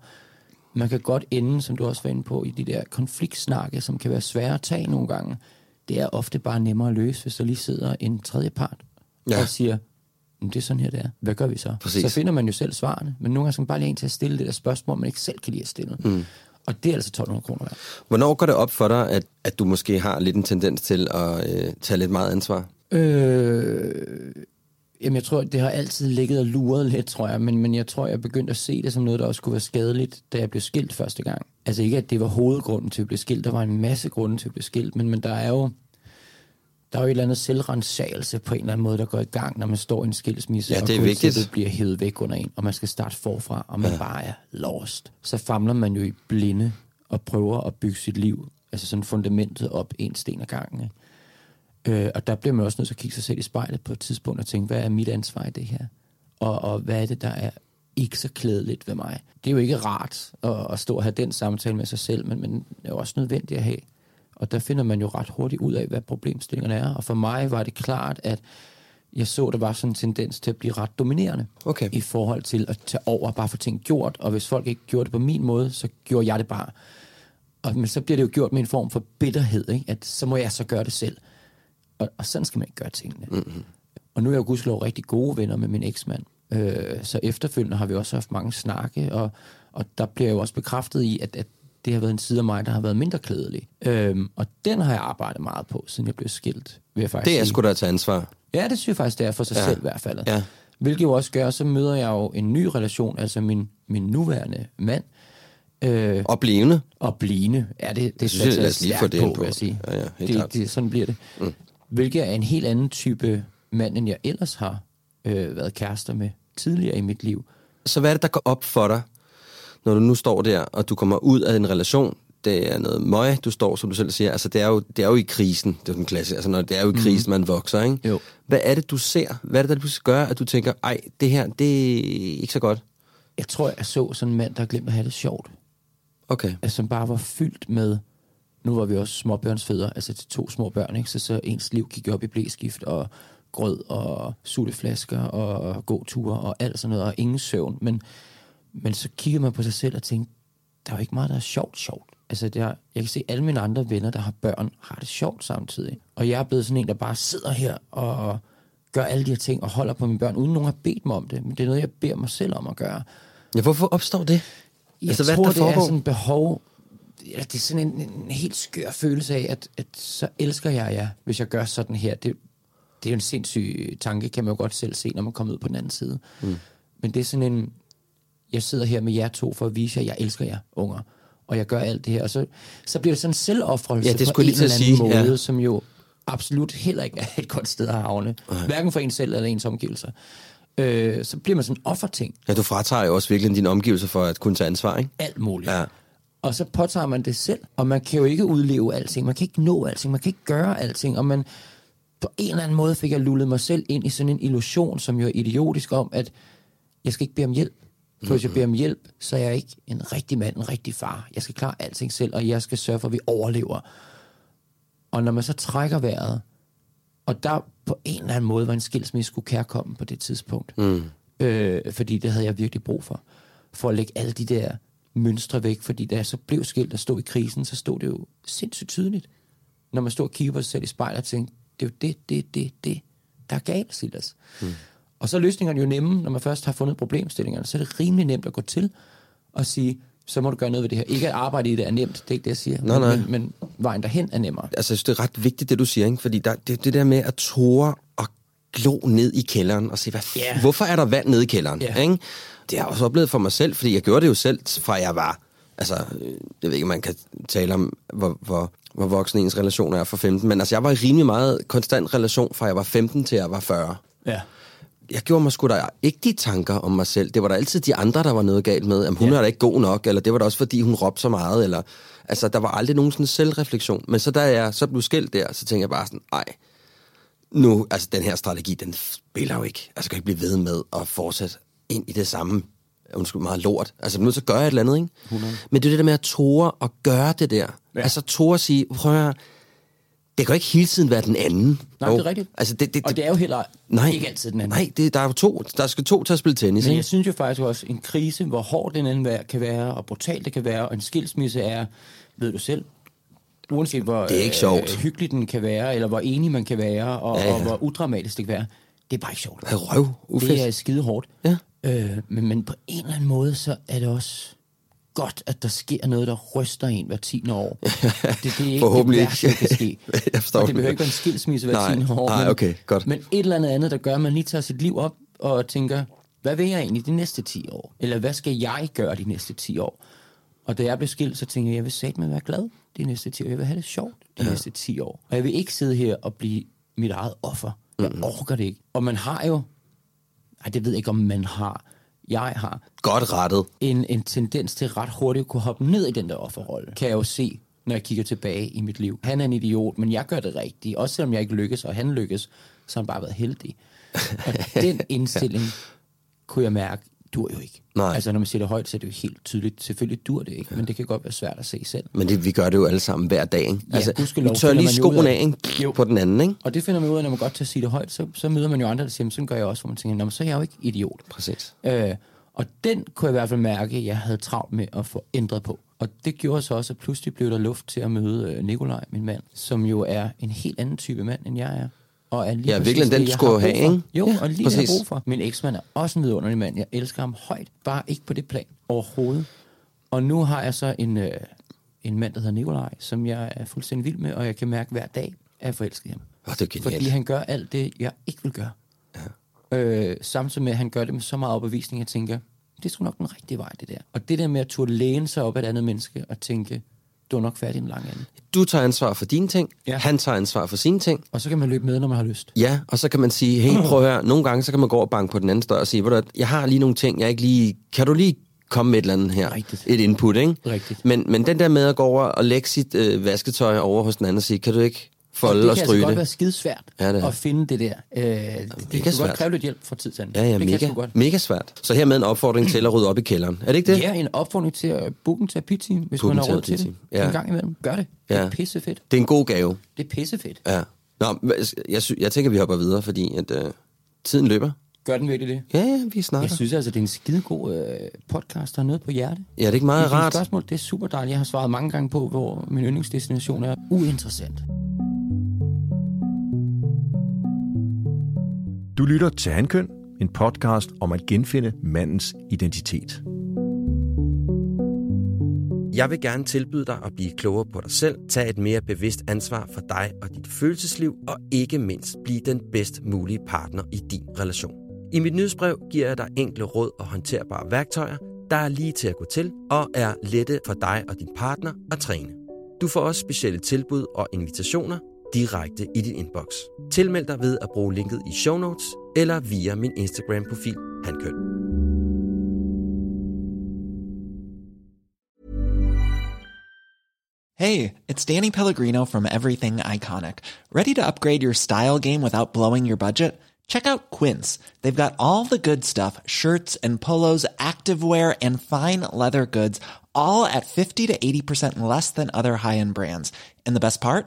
man kan godt ende, som du også var inde på, i de der konfliktsnakke, som kan være svære at tage nogle gange. Det er ofte bare nemmere at løse, hvis der lige sidder en tredje part Ja. og siger, "Men det er sådan her, det er. Hvad gør vi så? Præcis. Så finder man jo selv svarene. Men nogle gange skal man bare lige en til at stille det der spørgsmål, man ikke selv kan lide at stille. Mm. Og det er altså 1200 kroner værd. Hvornår går det op for dig, at, at du måske har lidt en tendens til at øh, tage lidt meget ansvar? Øh, jamen, jeg tror, det har altid ligget og luret lidt, tror jeg. Men, men jeg tror, jeg begyndte at se det som noget, der også kunne være skadeligt, da jeg blev skilt første gang. Altså ikke, at det var hovedgrunden til at blive skilt. Der var en masse grunde til at blive skilt. Men, men der er jo... Der er jo et eller andet selvrensagelse på en eller anden måde, der går i gang, når man står i en skilsmisse, Ja, og det er vigtigt. gulvtæppet bliver hævet væk under en, og man skal starte forfra, og man ja. bare er lost. Så famler man jo i blinde og prøver at bygge sit liv, altså sådan fundamentet op en sten ad gangen. Øh, og der bliver man også nødt til at kigge sig selv i spejlet på et tidspunkt og tænke, hvad er mit ansvar i det her? Og, og hvad er det, der er ikke så klædeligt ved mig? Det er jo ikke rart at, at stå og have den samtale med sig selv, men, men det er jo også nødvendigt at have. Og der finder man jo ret hurtigt ud af, hvad problemstillingerne er. Og for mig var det klart, at jeg så, der var sådan en tendens til at blive ret dominerende Okay. i forhold til at tage over og bare få ting gjort. Og hvis folk ikke gjorde det på min måde, så gjorde jeg det bare. Og, men så bliver det jo gjort med en form for bitterhed, ikke? at så må jeg så gøre det selv. Og, og sådan skal man ikke gøre tingene. Mm-hmm. Og nu er jeg jo gudskelov rigtig gode venner med min eksmand. Øh, så efterfølgende har vi også haft mange snakke, og, og der bliver jeg jo også bekræftet i, at, at det har været en side af mig, der har været mindre klædelig. Øhm, og den har jeg arbejdet meget på, siden jeg blev skilt, vil jeg faktisk Det er sige. sgu da tage ansvar. Ja, det synes jeg faktisk, det er for sig Ja. selv i hvert fald. Ja. Hvilket jo også gør, så møder jeg jo en ny relation, altså min, min nuværende mand, øh, Og blivende. og blivende. Ja, det, det synes jeg, lad os lige få det på, på. jeg sige. Ja, ja, helt det, klart. det, sådan bliver det. Mm. Hvilket er en helt anden type mand, end jeg ellers har øh, været kærester med tidligere i mit liv. Så hvad er det, der går op for dig, når du nu står der, og du kommer ud af en relation, det er noget møg, du står, som du selv siger. Altså, det er jo, det er jo i krisen, det er den klasse. Altså, når det er jo i krisen, man vokser, ikke? Jo. Hvad er det, du ser? Hvad er det, der pludselig gør, at du tænker, ej, det her, det er ikke så godt? Jeg tror, jeg så sådan en mand, der har glemt at have det sjovt. Okay. Altså, som bare var fyldt med... Nu var vi også småbørnsfædre, altså til to små børn, ikke? Så, så ens liv gik op i blæskift og grød og sutteflasker og gåture og alt sådan noget, og ingen søvn. Men, men så kiggede man på sig selv og tænkte, der er jo ikke meget, der er sjovt sjovt. Altså, der, jeg kan se, alle mine andre venner, der har børn, har det sjovt samtidig. Og jeg er blevet sådan en, der bare sidder her og gør alle de her ting og holder på mine børn, uden nogen har bedt mig om det. Men det er noget, jeg beder mig selv om at gøre. Ja, hvorfor opstår det? Jeg Altså, hvad er tror, det, der det er foregår? sådan et behov... Ja, det er sådan en, en helt skør følelse af, at, at så elsker jeg jer, hvis jeg gør sådan her. Det, det er jo en sindssyg tanke, kan man jo godt selv se, når man kommer ud på den anden side. Mm. Men det er sådan en... Jeg sidder her med jer to for at vise jer, at jeg elsker jer, unger. Og jeg gør alt det her. Og så, så bliver det sådan en selvoffrelse Ja, det på skulle en jeg lige eller anden sige, måde, ja. som jo absolut heller ikke er et godt sted at havne. Hverken for en selv eller ens omgivelser. Øh, så bliver man sådan en offerting. Ja, du fratager jo også virkelig dine omgivelser for at kunne tage ansvar, ikke? alt muligt. Ja. Og så påtager man det selv, og man kan jo ikke udleve alting, man kan ikke nå alting, man kan ikke gøre alting, og man på en eller anden måde fik jeg lullet mig selv ind i sådan en illusion, som jo er idiotisk om, at jeg skal ikke bede om hjælp. For hvis jeg beder om hjælp, så er jeg ikke en rigtig mand, en rigtig far. Jeg skal klare alting selv, og jeg skal sørge for, at vi overlever. Og når man så trækker vejret, og der på en eller anden måde var en skilsmisse skulle kærkomme på det tidspunkt. Mm. Øh, fordi det havde jeg virkelig brug for. For at lægge alle de der mønstre væk. Fordi da jeg så blev skilt og stod i krisen, så stod det jo sindssygt tydeligt. Når man stod og kiggede på sig selv i spejlet og tænkte, det er jo det, det, det, det, der er galt, Silas. Mm. Og så er løsningerne jo nemme, når man først har fundet problemstillingerne. Så er det rimelig nemt at gå til og sige, så må du gøre noget ved det her. Ikke at arbejde i det er nemt, det er ikke det, jeg siger. Nej, nej. Men, men vejen derhen er nemmere. altså, jeg synes, det er ret vigtigt, det du siger, ikke? Fordi der, det, det der med at tåre og glo ned i kælderen og se, hvad, Ja. hvorfor er der vand nede i kælderen? Ja. Ikke? Det har jeg også oplevet for mig selv, fordi jeg gjorde det jo selv, fra jeg var... Altså, jeg ved ikke, man kan tale om, hvor, hvor, hvor voksen ens relation er fra 15, men altså, jeg var i rimelig meget konstant relation, fra jeg var 15 til jeg var 40 Ja. Jeg gjorde mig sgu da ikke de tanker om mig selv. Det var da altid de andre, der var noget galt med. Jamen, hun Ja. er da ikke god nok, eller det var da også, fordi hun råbte så meget. Eller, altså, der var aldrig nogen sådan selvreflektion. Men så da jeg så blev skilt der, så tænkte jeg bare sådan, ej, nu, altså den her strategi, den spiller jo ikke. Altså, jeg kan ikke blive ved med at fortsætte ind i det samme, undskyld, meget lort. Altså, nu så gør jeg et eller andet, ikke? 100. Men det er det der med at tåre og gøre det der. Ja. Altså, tåre at sige, prøv at det kan jo ikke hele tiden være den anden. Nej, Jo. det er rigtigt. Altså, det, det, Og det er jo heller Nej. ikke altid den anden. Nej, det, der er jo to. Der skal to til at spille tennis. Men jeg synes jo faktisk også, en krise, hvor hård den anden kan være, og brutal det kan være, og en skilsmisse er, ved du selv, uanset hvor Det er ikke sjovt. hyggelig den kan være, eller hvor enig man kan være, og, Ja, ja, og hvor udramatisk det kan være, det er bare ikke sjovt. Det er røv. Ufedt. Det er skide hårdt. Ja. Øh, men, men på en eller anden måde, så er det også godt, at der sker noget, der ryster en hver tiende år. Det, det er ikke Forhåbentlig det værste, der kan ske. Jeg forstår og det behøver ikke være en skilsmisse hver Nej, tiende år. nej, men- okay, godt. Men et eller andet andet, der gør, at man lige tager sit liv op og tænker, hvad vil jeg egentlig de næste 10 år? Eller hvad skal jeg gøre de næste 10 år? Og da jeg blev skilt, så tænkte jeg, jeg vil sætte mig være glad de næste 10 år. Jeg vil have det sjovt de ja. næste 10 år. Og jeg vil ikke sidde her og blive mit eget offer. Jeg mm. orker det ikke. Og man har jo, ej, det ved jeg ikke, om man har, jeg har, Godt rettet. en, en tendens til ret hurtigt at kunne hoppe ned i den der offerrolle. Kan jeg jo se, når jeg kigger tilbage i mit liv. Han er en idiot, men jeg gør det rigtigt. Også selvom jeg ikke lykkes, og han lykkes, så har han bare været heldig. Og den indstilling kunne jeg mærke, dur jo ikke. Nej. Altså når man siger det højt, så er det jo helt tydeligt. Selvfølgelig dur det ikke, men det kan godt være svært at se selv. Men det, vi gør det jo alle sammen hver dag, ikke? Ja, altså, gudskelov vi tør lige skoen af. ikke? Jo. På den anden, ikke? Og det finder man ud af, når man godt tør sige det højt, så, så møder man jo andre, der siger, "Men sådan gør jeg også, hvor man tænker, Nå, så er jeg jo ikke idiot. Præcis. Øh, og den kunne jeg i hvert fald mærke, at jeg havde travlt med at få ændret på. Og det gjorde så også, at pludselig blev der luft til at møde øh, Nikolaj, min mand, som jo er en helt anden type mand, end jeg er. Og er lige Ja, virkelig den, du skulle have, ikke? Jo, Ja, og lige præcis. har brug for. Min eksmand er også en vidunderlig mand. Jeg elsker ham højt, bare ikke på det plan overhovedet. Og nu har jeg så en, øh, en mand, der hedder Nikolaj, som jeg er fuldstændig vild med, og jeg kan mærke hver dag, at jeg forelsker ham. Åh, det er genialt. Fordi han gør alt det, jeg ikke vil gøre. Ja. Øh, samtidig med, at han gør det med så meget overbevisning, at jeg tænker, det er sgu nok den rigtige vej, det der. Og det der med at turde læne sig op af et andet menneske og tænke, du er nok færdig en lang ende. Du tager ansvar for dine ting, Ja. han tager ansvar for sine ting. Og så kan man løbe med, når man har lyst. Ja, og så kan man sige, hey, prøv at høre, nogle gange så kan man gå og banke på den anden dør og sige, du, jeg har lige nogle ting, jeg ikke lige, kan du lige komme med et eller andet her. Rigtigt. Et input, ikke? Rigtigt. Men, men den der med at gå over og lægge sit øh, vasketøj over hos den anden og sige, kan du ikke folde det og kan stryge altså godt det? være skidesvært Ja, det er. at finde det der. Øh, det, det kan svært. godt kræve lidt hjælp fra tid til anden. Ja, ja, det mega, kan godt. mega svært. Så her med en opfordring til at rydde op i kælderen. Er det ikke det? Ja, en opfordring til at booke en terapi-team, hvis Booke man har råd til det. Ja. En gang imellem. Gør det. Det Ja. er pissefedt. Det er en god gave. Det er pissefedt. Ja. Nå, jeg, sy- jeg tænker, vi hopper videre, fordi at, øh, tiden løber. Gør den virkelig det? Ja, ja, vi snakker. Jeg synes altså, det er en skidegod øh, podcast, der har noget på hjerte. Ja, det er ikke meget Dine rart. spørgsmål, det er super dejligt. Jeg har svaret mange gange på, hvor min yndlingsdestination er uinteressant. Du lytter til Handkøn, en podcast om at genfinde mandens identitet. Jeg vil gerne tilbyde dig at blive klogere på dig selv, tage et mere bevidst ansvar for dig og dit følelsesliv, og ikke mindst blive den bedst mulige partner i din relation. I mit nyhedsbrev giver jeg dig enkle råd og håndterbare værktøjer, der er lige til at gå til og er lette for dig og din partner at træne. Du får også specielle tilbud og invitationer direkte i din inbox. Tilmeld dig ved at bruge linket i show notes eller via min Instagram-profil. Hey, it's Danny Pellegrino from Everything Iconic. Ready to upgrade your style game without blowing your budget? Check out Quince. They've got all the good stuff shirts and polos, activewear, and fine leather goods, all at 50 to 80% less than other high end brands. And the best part?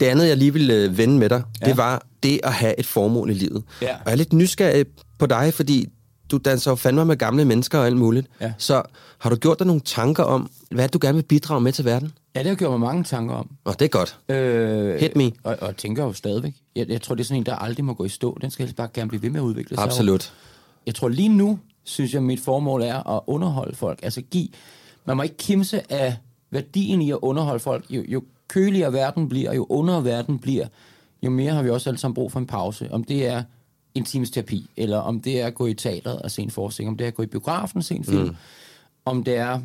Det andet, jeg lige ville øh, vende med dig, ja. det var det at have et formål i livet. Ja. Og jeg er lidt nysgerrig på dig, fordi du danser jo fandme med gamle mennesker og alt muligt. Ja. Så har du gjort dig nogle tanker om, hvad du gerne vil bidrage med til verden? Ja, det har jeg gjort mig mange tanker om. Og det er godt. Øh, Hit me. Og, og tænker jo stadigvæk. Jeg, jeg tror, det er sådan en, der aldrig må gå i stå. Den skal helst bare gerne blive ved med at udvikle sig. Absolut. Jeg tror lige nu, synes jeg, mit formål er at underholde folk. Altså give... Man må ikke kimse af værdien i at underholde folk. Jo, jo køligere verden bliver, jo under verden bliver, jo mere har vi også alle sammen brug for en pause. Om det er en times terapi, eller om det er at gå i teateret og se en forestilling, om det er at gå i biografen og se en film, mm. om det er,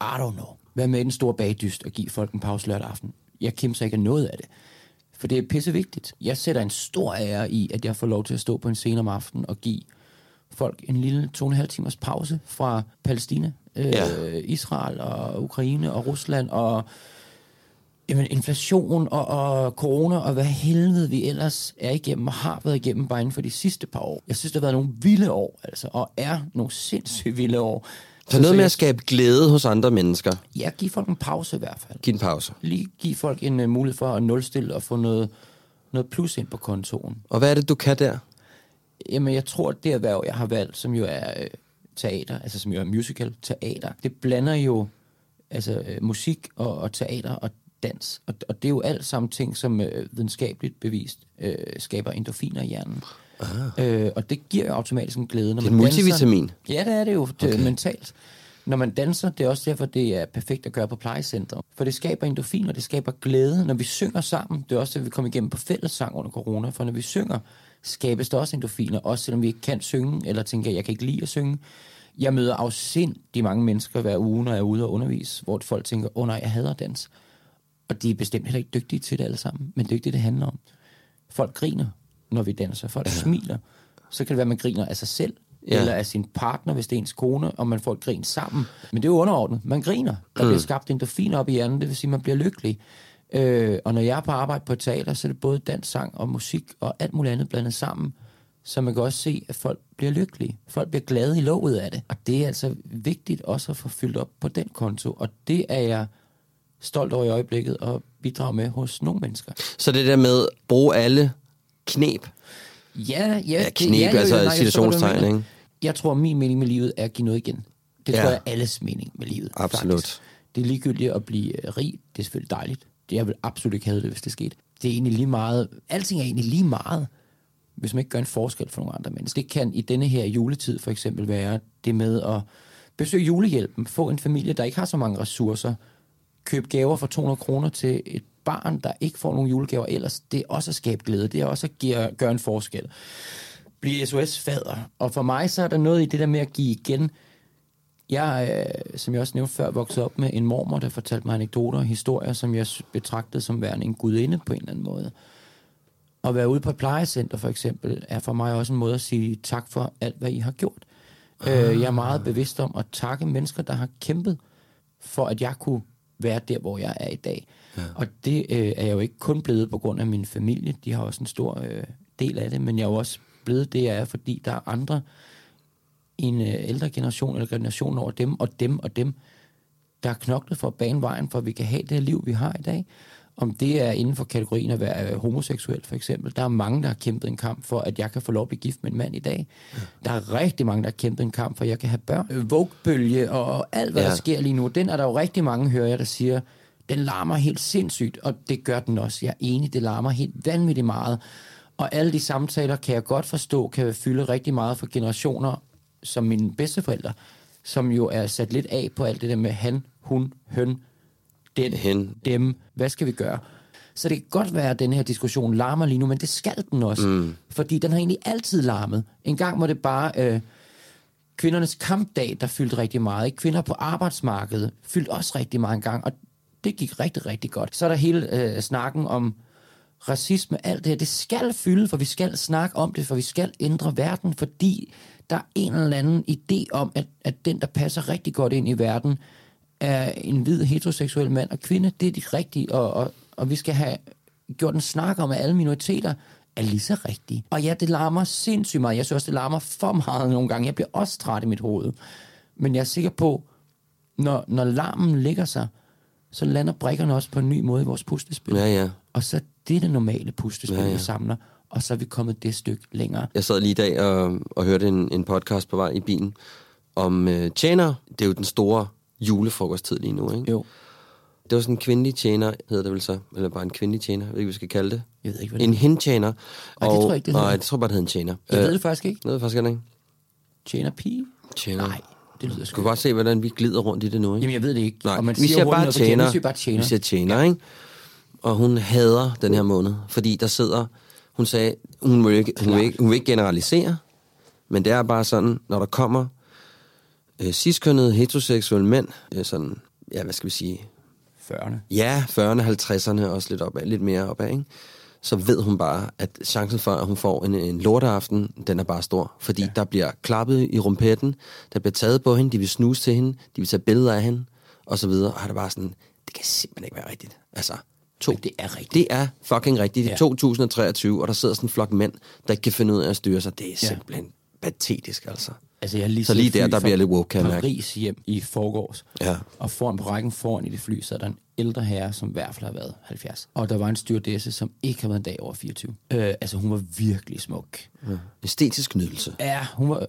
I don't know, være med den store bagdyst og give folk en pause lørdag aften. Jeg kimser ikke af noget af det. For det er pisse vigtigt. Jeg sætter en stor ære i, at jeg får lov til at stå på en scene om aftenen og give folk en lille to og en halv timers pause fra Palæstina, øh, Ja. Israel og Ukraine og Rusland og jamen, inflation og, og corona og hvad helvede vi ellers er igennem og har været igennem bare inden for de sidste par år. Jeg synes, det har været nogle vilde år, altså, og er nogle sindssygt vilde år. Så noget med at skabe glæde hos andre mennesker. Ja, giv folk en pause i hvert fald. Giv en pause. Lige give folk en uh, mulighed for at nulstille og få noget, noget plus ind på kontoen. Og hvad er det, du kan der? Jamen, jeg tror, at det erhverv, jeg har valgt, som jo er øh, teater, altså som jo er musical teater, det blander jo altså, øh, musik og, og teater og dans. Og, og det er jo alt sammen ting, som øh, videnskabeligt bevist øh, skaber endorfiner i hjernen. Øh, og det giver jo automatisk en glæde. Når Det er man en danser. multivitamin. Ja, det er det jo okay. mentalt. Når man danser, det er også derfor, det er perfekt at gøre på plejecenter. For det skaber endorfiner, det skaber glæde. Når vi synger sammen, det er også det, vi kom igennem på fællessang under corona. For når vi synger, skabes der også endorfiner, også selvom vi ikke kan synge, eller tænker, jeg kan ikke lide at synge. Jeg møder afsindig mange mennesker hver uge, når jeg er ude og undervise, hvor folk tænker, åh oh, nej, jeg hader dans. Og de er bestemt heller ikke dygtige til det alle sammen, men det er ikke det, det handler om. Folk griner, når vi danser. Folk ja. smiler. Så kan det være, at man griner af sig selv, Ja. eller af sin partner, hvis det er ens kone, og man får et grin sammen. Men det er jo underordnet. Man griner. Der Mm. bliver skabt endorfin op i hjernen, det vil sige, at man bliver lykkelig. Øh, og når jeg er på arbejde på et teater, så er det både dans, sang og musik og alt muligt andet blandet sammen. Så man kan også se, at folk bliver lykkelige. Folk bliver glade i låget af det. Og det er altså vigtigt også at få fyldt op på den konto. Og det er jeg stolt over i øjeblikket og bidrage med hos nogle mennesker. Så det der med at bruge alle knep, Ja, ja. Ja, det- knep, altså nej, jeg forstår, hvad du situationstegn, ikke? Jeg tror, min mening med livet er at give noget igen. Det Ja. tror jeg er alles mening med livet. Absolut. Faktisk. Det er ligegyldigt at blive øh, rig. Det er selvfølgelig dejligt. Det jeg vil absolut ikke have det, hvis det skete. Det er egentlig lige meget. Alting er egentlig lige meget, hvis man ikke gør en forskel for nogle andre mennesker. Det kan i denne her juletid for eksempel være det med at besøge julehjælpen, få en familie, der ikke har så mange ressourcer, købe gaver for 200 kroner til et barn, der ikke får nogen julegaver ellers. Det er også at skabe glæde. Det er også at give, gøre en forskel. Blive SOS-fader. Og for mig så er der noget i det der med at give igen. Jeg, øh, som jeg også nævnte før, voksede op med en mormor, der fortalte mig anekdoter og historier, som jeg betragtede som værende en gudinde på en eller anden måde. At være ude på et plejecenter for eksempel, er for mig også en måde at sige tak for alt, hvad I har gjort. Øh, jeg er meget bevidst om at takke mennesker, der har kæmpet for, at jeg kunne være der, hvor jeg er i dag. Ja. Og det øh, er jeg jo ikke kun blevet på grund af min familie. De har også en stor øh, del af det, men jeg er jo også blevet det, jeg er, fordi der er andre i en øh, ældre generation, eller generation over dem, og dem og dem, der har knoklet for at bane vejen, for at vi kan have det liv, vi har i dag. Om det er inden for kategorien at være øh, homoseksuel, for eksempel. Der er mange, der har kæmpet en kamp for, at jeg kan få lov at blive gift med en mand i dag. Ja. Der er rigtig mange, der har kæmpet en kamp for, at jeg kan have børn. Øh, Vogue-bølge og, og alt, hvad. Ja. der sker lige nu, den er der jo rigtig mange, hører jeg, der siger, den larmer helt sindssygt, og det gør den også. Jeg er enig, det larmer helt vanvittigt meget. Og alle de samtaler kan jeg godt forstå, kan fylde rigtig meget for generationer, som mine bedsteforældre, som jo er sat lidt af på alt det der med han, hun, høn, den, Hen. dem, hvad skal vi gøre? Så det kan godt være, at den her diskussion larmer lige nu, men det skal den også. Mm. Fordi den har egentlig altid larmet. En gang var det bare øh, kvindernes kampdag, der fyldte rigtig meget. Ikke? Kvinder på arbejdsmarkedet fyldte også rigtig meget en gang, og det gik rigtig, rigtig godt. Så er der hele øh, snakken om racisme, alt det her. Det skal fylde, for vi skal snakke om det, for vi skal ændre verden, fordi der er en eller anden idé om, at, at den, der passer rigtig godt ind i verden, er en hvid heteroseksuel mand og kvinde. Det er de rigtige, og, og, og vi skal have gjort en snak om, at alle minoriteter er lige så rigtige. Og ja, det larmer sindssygt meget. Jeg synes også, det larmer for meget nogle gange. Jeg bliver også træt i mit hoved. Men jeg er sikker på, når, når larmen ligger sig, så lander brikkerne også på en ny måde i vores puslespil. Ja, ja. Og så det er det normale puslespil, Ja, ja, vi samler. Og så er vi kommet det stykke længere. Jeg sad lige i dag og, og hørte en, en podcast på vej i bilen om øh, tjener. Det er jo den store julefrokosttid lige nu, ikke? Jo, Det var sådan en kvindelig tjener, hedder det vel så, eller bare en kvindelig tjener, jeg ved ikke, hvad vi skal kalde det. jeg ved ikke, hvad det En er. hentjener. Ej, det tror jeg ikke, det hedder. Nej, jeg tror bare, det hedder en tjener. Jeg ved det faktisk ikke. Jeg ved det faktisk ikke. Tjener pige? Tjener. Nej, det lyder Du sgu kan godt se, hvordan vi glider rundt i det nu, ikke? Jamen, jeg ved det ikke. Nej, Og man vi siger siger hurtigt bare tjener. tjener. Vi siger bare tjener. Vi siger tjener, ikke? Og hun hader den her måned, fordi der sidder... Hun sagde, hun vil ikke, hun vil ikke, hun vil ikke generalisere, men det er bare sådan, når der kommer øh, ciskønnede heteroseksuelle mænd, øh, sådan, ja, hvad skal vi sige, 40'erne. ja, 40'erne, 50'erne, også lidt opad, lidt mere opad, ikke? så ved hun bare, at chancen for, at hun får en, en lorteaften, den er bare stor. Fordi ja. der bliver klappet i rumpetten, der bliver taget på hende, de vil snuse til hende, de vil tage billeder af hende, og så videre. Og er det bare sådan, det kan simpelthen ikke være rigtigt. Altså, to. Men det er rigtigt. Det er fucking rigtigt. Det er Ja. 2023, og der sidder sådan en flok mænd, der ikke kan finde ud af at styre sig. Det er simpelthen patetisk, altså. Altså, jeg lige Så lige der, der bliver lidt woke, kan. Paris hjem i forgårs. Ja. Og foran på rækken foran i det fly, så er der en ældre herre, som i hvert fald har været 70. Og der var en stewardesse, som ikke har været en dag over 24. Øh, altså, hun var virkelig smuk. Æstetisk nydelse. Ja, hun var...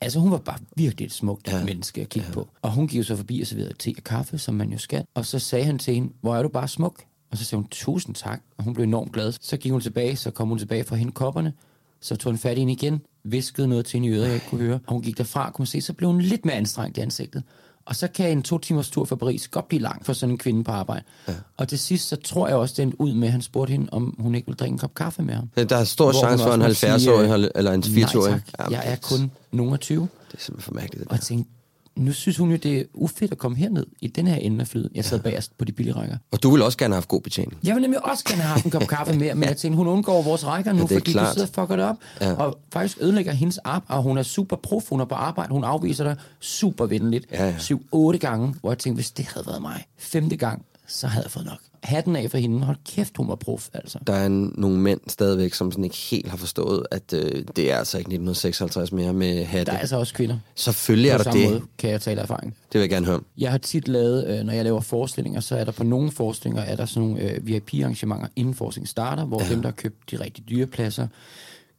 Altså, hun var bare virkelig et smukt Ja. ja. menneske at kigge ja. på. Og hun gik jo så forbi og serverede te og kaffe, som man jo skal. Og så sagde han til hende, hvor er du bare smuk? Og så sagde hun, tusind tak. Og hun blev enormt glad. Så gik hun tilbage, så kom hun tilbage for at hente kopperne. Så tog han fat i hende igen, viskede noget til hende i øret, jeg ikke kunne høre. Og hun gik derfra, kunne man se, så blev hun lidt mere anstrengt i ansigtet. Og så kan en to timers tur fra Paris godt blive lang for sådan en kvinde på arbejde. Ja. Og til sidst, så tror jeg også, endte ud med, at han spurgte hende, om hun ikke ville drikke en kop kaffe med ham. Der er stor Hvor chance for en også må sige, 70-årig øh, eller en Nej 80-årig. tak, jeg er kun nogen af 20. Det er simpelthen for mærkeligt. Det Og jeg der. tænkte, nu synes hun jo, det er ufedt at komme herned i den her ende af flyet. Jeg sad bagerst på de billige rækker. Og du vil også gerne have haft god betjening. Jeg vil nemlig også gerne have haft en kop kaffe mere, men jeg tænkte, hun undgår vores rækker nu, Ja, fordi klart. du sidder og fucker det op. Ja. Ja. Og faktisk ødelægger hendes arbejde, og hun er super prof, hun er på arbejde, hun afviser dig super venligt. Ja, ja. Syv, otte gange, hvor jeg tænkte, hvis det havde været mig, femte gang, så havde jeg fået nok. Hatten af for hende. Hold kæft, hun var prof, altså. Der er en, nogle mænd stadigvæk, som sådan ikke helt har forstået, at øh, det er altså ikke 1956 mere med hatte. Der er altså også kvinder. Selvfølgelig er På der samme det. måde kan jeg tale af erfaring. Det vil jeg gerne høre om. Jeg har tit lavet, øh, når jeg laver forestillinger, så er der på nogle forestillinger, er der sådan nogle øh, VIP-arrangementer, inden forestillingen starter, hvor ja. dem, der har købt de rigtig dyre pladser,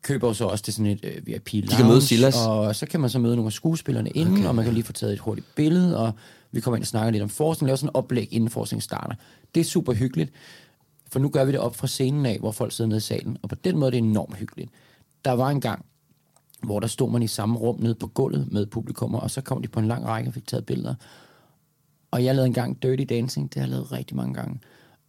køber jo så også til sådan et øh, VIP lounge. kan møde Silas. Og så kan man så møde nogle af skuespillerne inden, okay. og man kan lige få taget et hurtigt billede, og vi kommer ind og snakker lidt om forskning, laver sådan et oplæg, inden forskningen starter. Det er super hyggeligt, for nu gør vi det op fra scenen af, hvor folk sidder nede i salen, og på den måde det er det enormt hyggeligt. Der var en gang, hvor der stod man i samme rum nede på gulvet med publikummer, og så kom de på en lang række og fik taget billeder. Og jeg lavede engang Dirty Dancing, det har jeg lavet rigtig mange gange.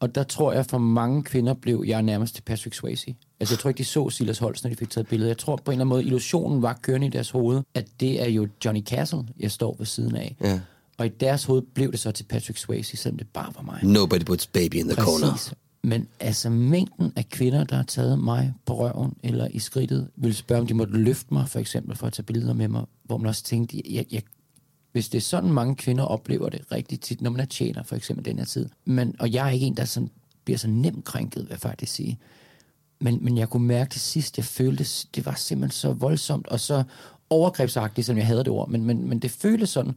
Og der tror jeg, for mange kvinder blev jeg nærmest til Patrick Swayze. Altså jeg tror ikke, de så Silas Holst, når de fik taget billeder. Jeg tror på en eller anden måde, illusionen var kørende i deres hoved, at det er jo Johnny Castle, jeg står ved siden af. Ja. Og i deres hoved blev det så til Patrick Swayze, selvom det bare var mig. Nobody puts baby in the corner. Præcis. Men altså mængden af kvinder, der har taget mig på røven eller i skridtet, ville spørge, om de måtte løfte mig, for eksempel, for at tage billeder med mig, hvor man også tænkte, jeg, jeg, hvis det er sådan, mange kvinder oplever det rigtig tit, når man er tjener, for eksempel den her tid. Men, og jeg er ikke en, der sådan, bliver så nemt krænket, vil jeg faktisk sige. Men, men jeg kunne mærke til sidst, jeg følte, det var simpelthen så voldsomt, og så overgrebsagtigt, som jeg havde det ord. Men, men, men det føltes sådan,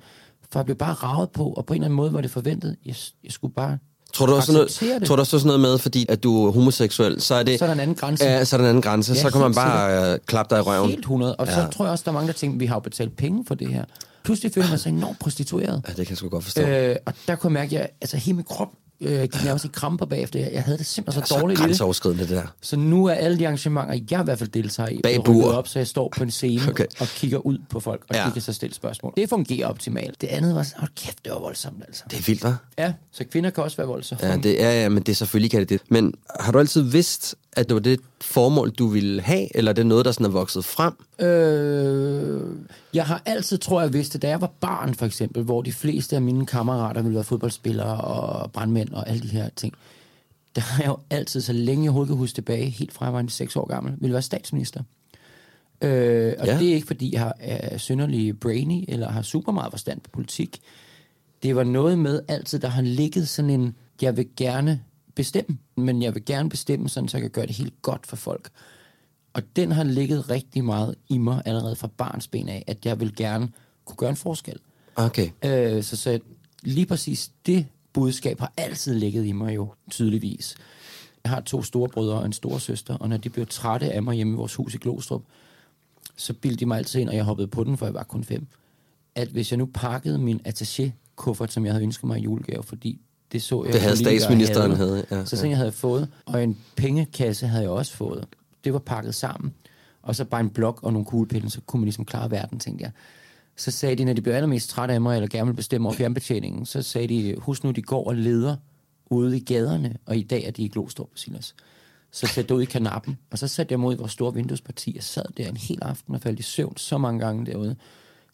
for jeg blev bare ravet på, og på en eller anden måde var det forventet. Jeg, jeg skulle bare Tror du også noget, det. tror du også sådan noget med, fordi at du er homoseksuel, så er det... Så er der en anden grænse. Ja, så er der en anden grænse. Ja, så kan man bare øh, klappe dig i røven. Helt 100. Og så Ja. tror jeg også, der er mange, der tænker, vi har jo betalt penge for det her. Pludselig føler man sig enormt prostitueret. Ja, det kan jeg sgu godt forstå. Øh, og der kunne jeg mærke, at jeg, altså, hele min krop øh, nærmest i kramper bagefter. Jeg, jeg havde det simpelthen så så dårligt det. grænseoverskridende, det der. Så nu er alle de arrangementer, jeg i hvert fald deltager i, rykket op, så jeg står på en scene Okay. og kigger ud på folk, og Ja. ja. de kan så stille spørgsmål. Det fungerer optimalt. Det andet var sådan, hold kæft, det var voldsomt altså. Det er vildt, hva'? Ja, så kvinder kan også være voldsomme. Ja, det er, ja, men det er selvfølgelig kan det det. Men har du altid vidst, at det var det formål, du ville have, eller er det noget, der sådan er vokset frem? Øh, jeg har altid, tror jeg, vidst det, da jeg var barn for eksempel, hvor de fleste af mine kammerater ville være fodboldspillere og brandmænd og alle de her ting. Der har jeg jo altid, så længe jeg overhovedet kan huske tilbage, helt fra jeg var en 6 år gammel, ville være statsminister. Øh, og Ja. det er ikke, fordi jeg er synderlig brainy, eller har super meget forstand på politik. Det var noget med altid, der har ligget sådan en, jeg vil gerne bestemme, men jeg vil gerne bestemme, sådan, så jeg kan gøre det helt godt for folk. Og den har ligget rigtig meget i mig allerede fra barns ben af, at jeg vil gerne kunne gøre en forskel. Okay. Øh, så, så lige præcis det budskab har altid ligget i mig jo tydeligvis. Jeg har to store brødre og en store søster, og når de blev trætte af mig hjemme i vores hus i Glostrup, så bildte de mig altid ind, og jeg hoppede på den, for jeg var kun fem, at hvis jeg nu pakkede min attaché-kuffert, som jeg havde ønsket mig i julegave, fordi det så jeg Det havde statsministeren havde, havde, ja, så ja. sådan jeg havde fået, og en pengekasse havde jeg også fået. Det var pakket sammen. Og så bare en blok og nogle kuglepinde, så kunne man ligesom klare verden, tænkte jeg. Så sagde de, når de blev allermest trætte af mig, eller gerne ville bestemme over fjernbetjeningen, så sagde de, husk nu, de går og leder ude i gaderne, og i dag er de i Glostrup, Silas. Så satte jeg ud i kanappen, og så satte jeg mod i vores store vinduesparti, og sad der en hel aften og faldt i søvn så mange gange derude,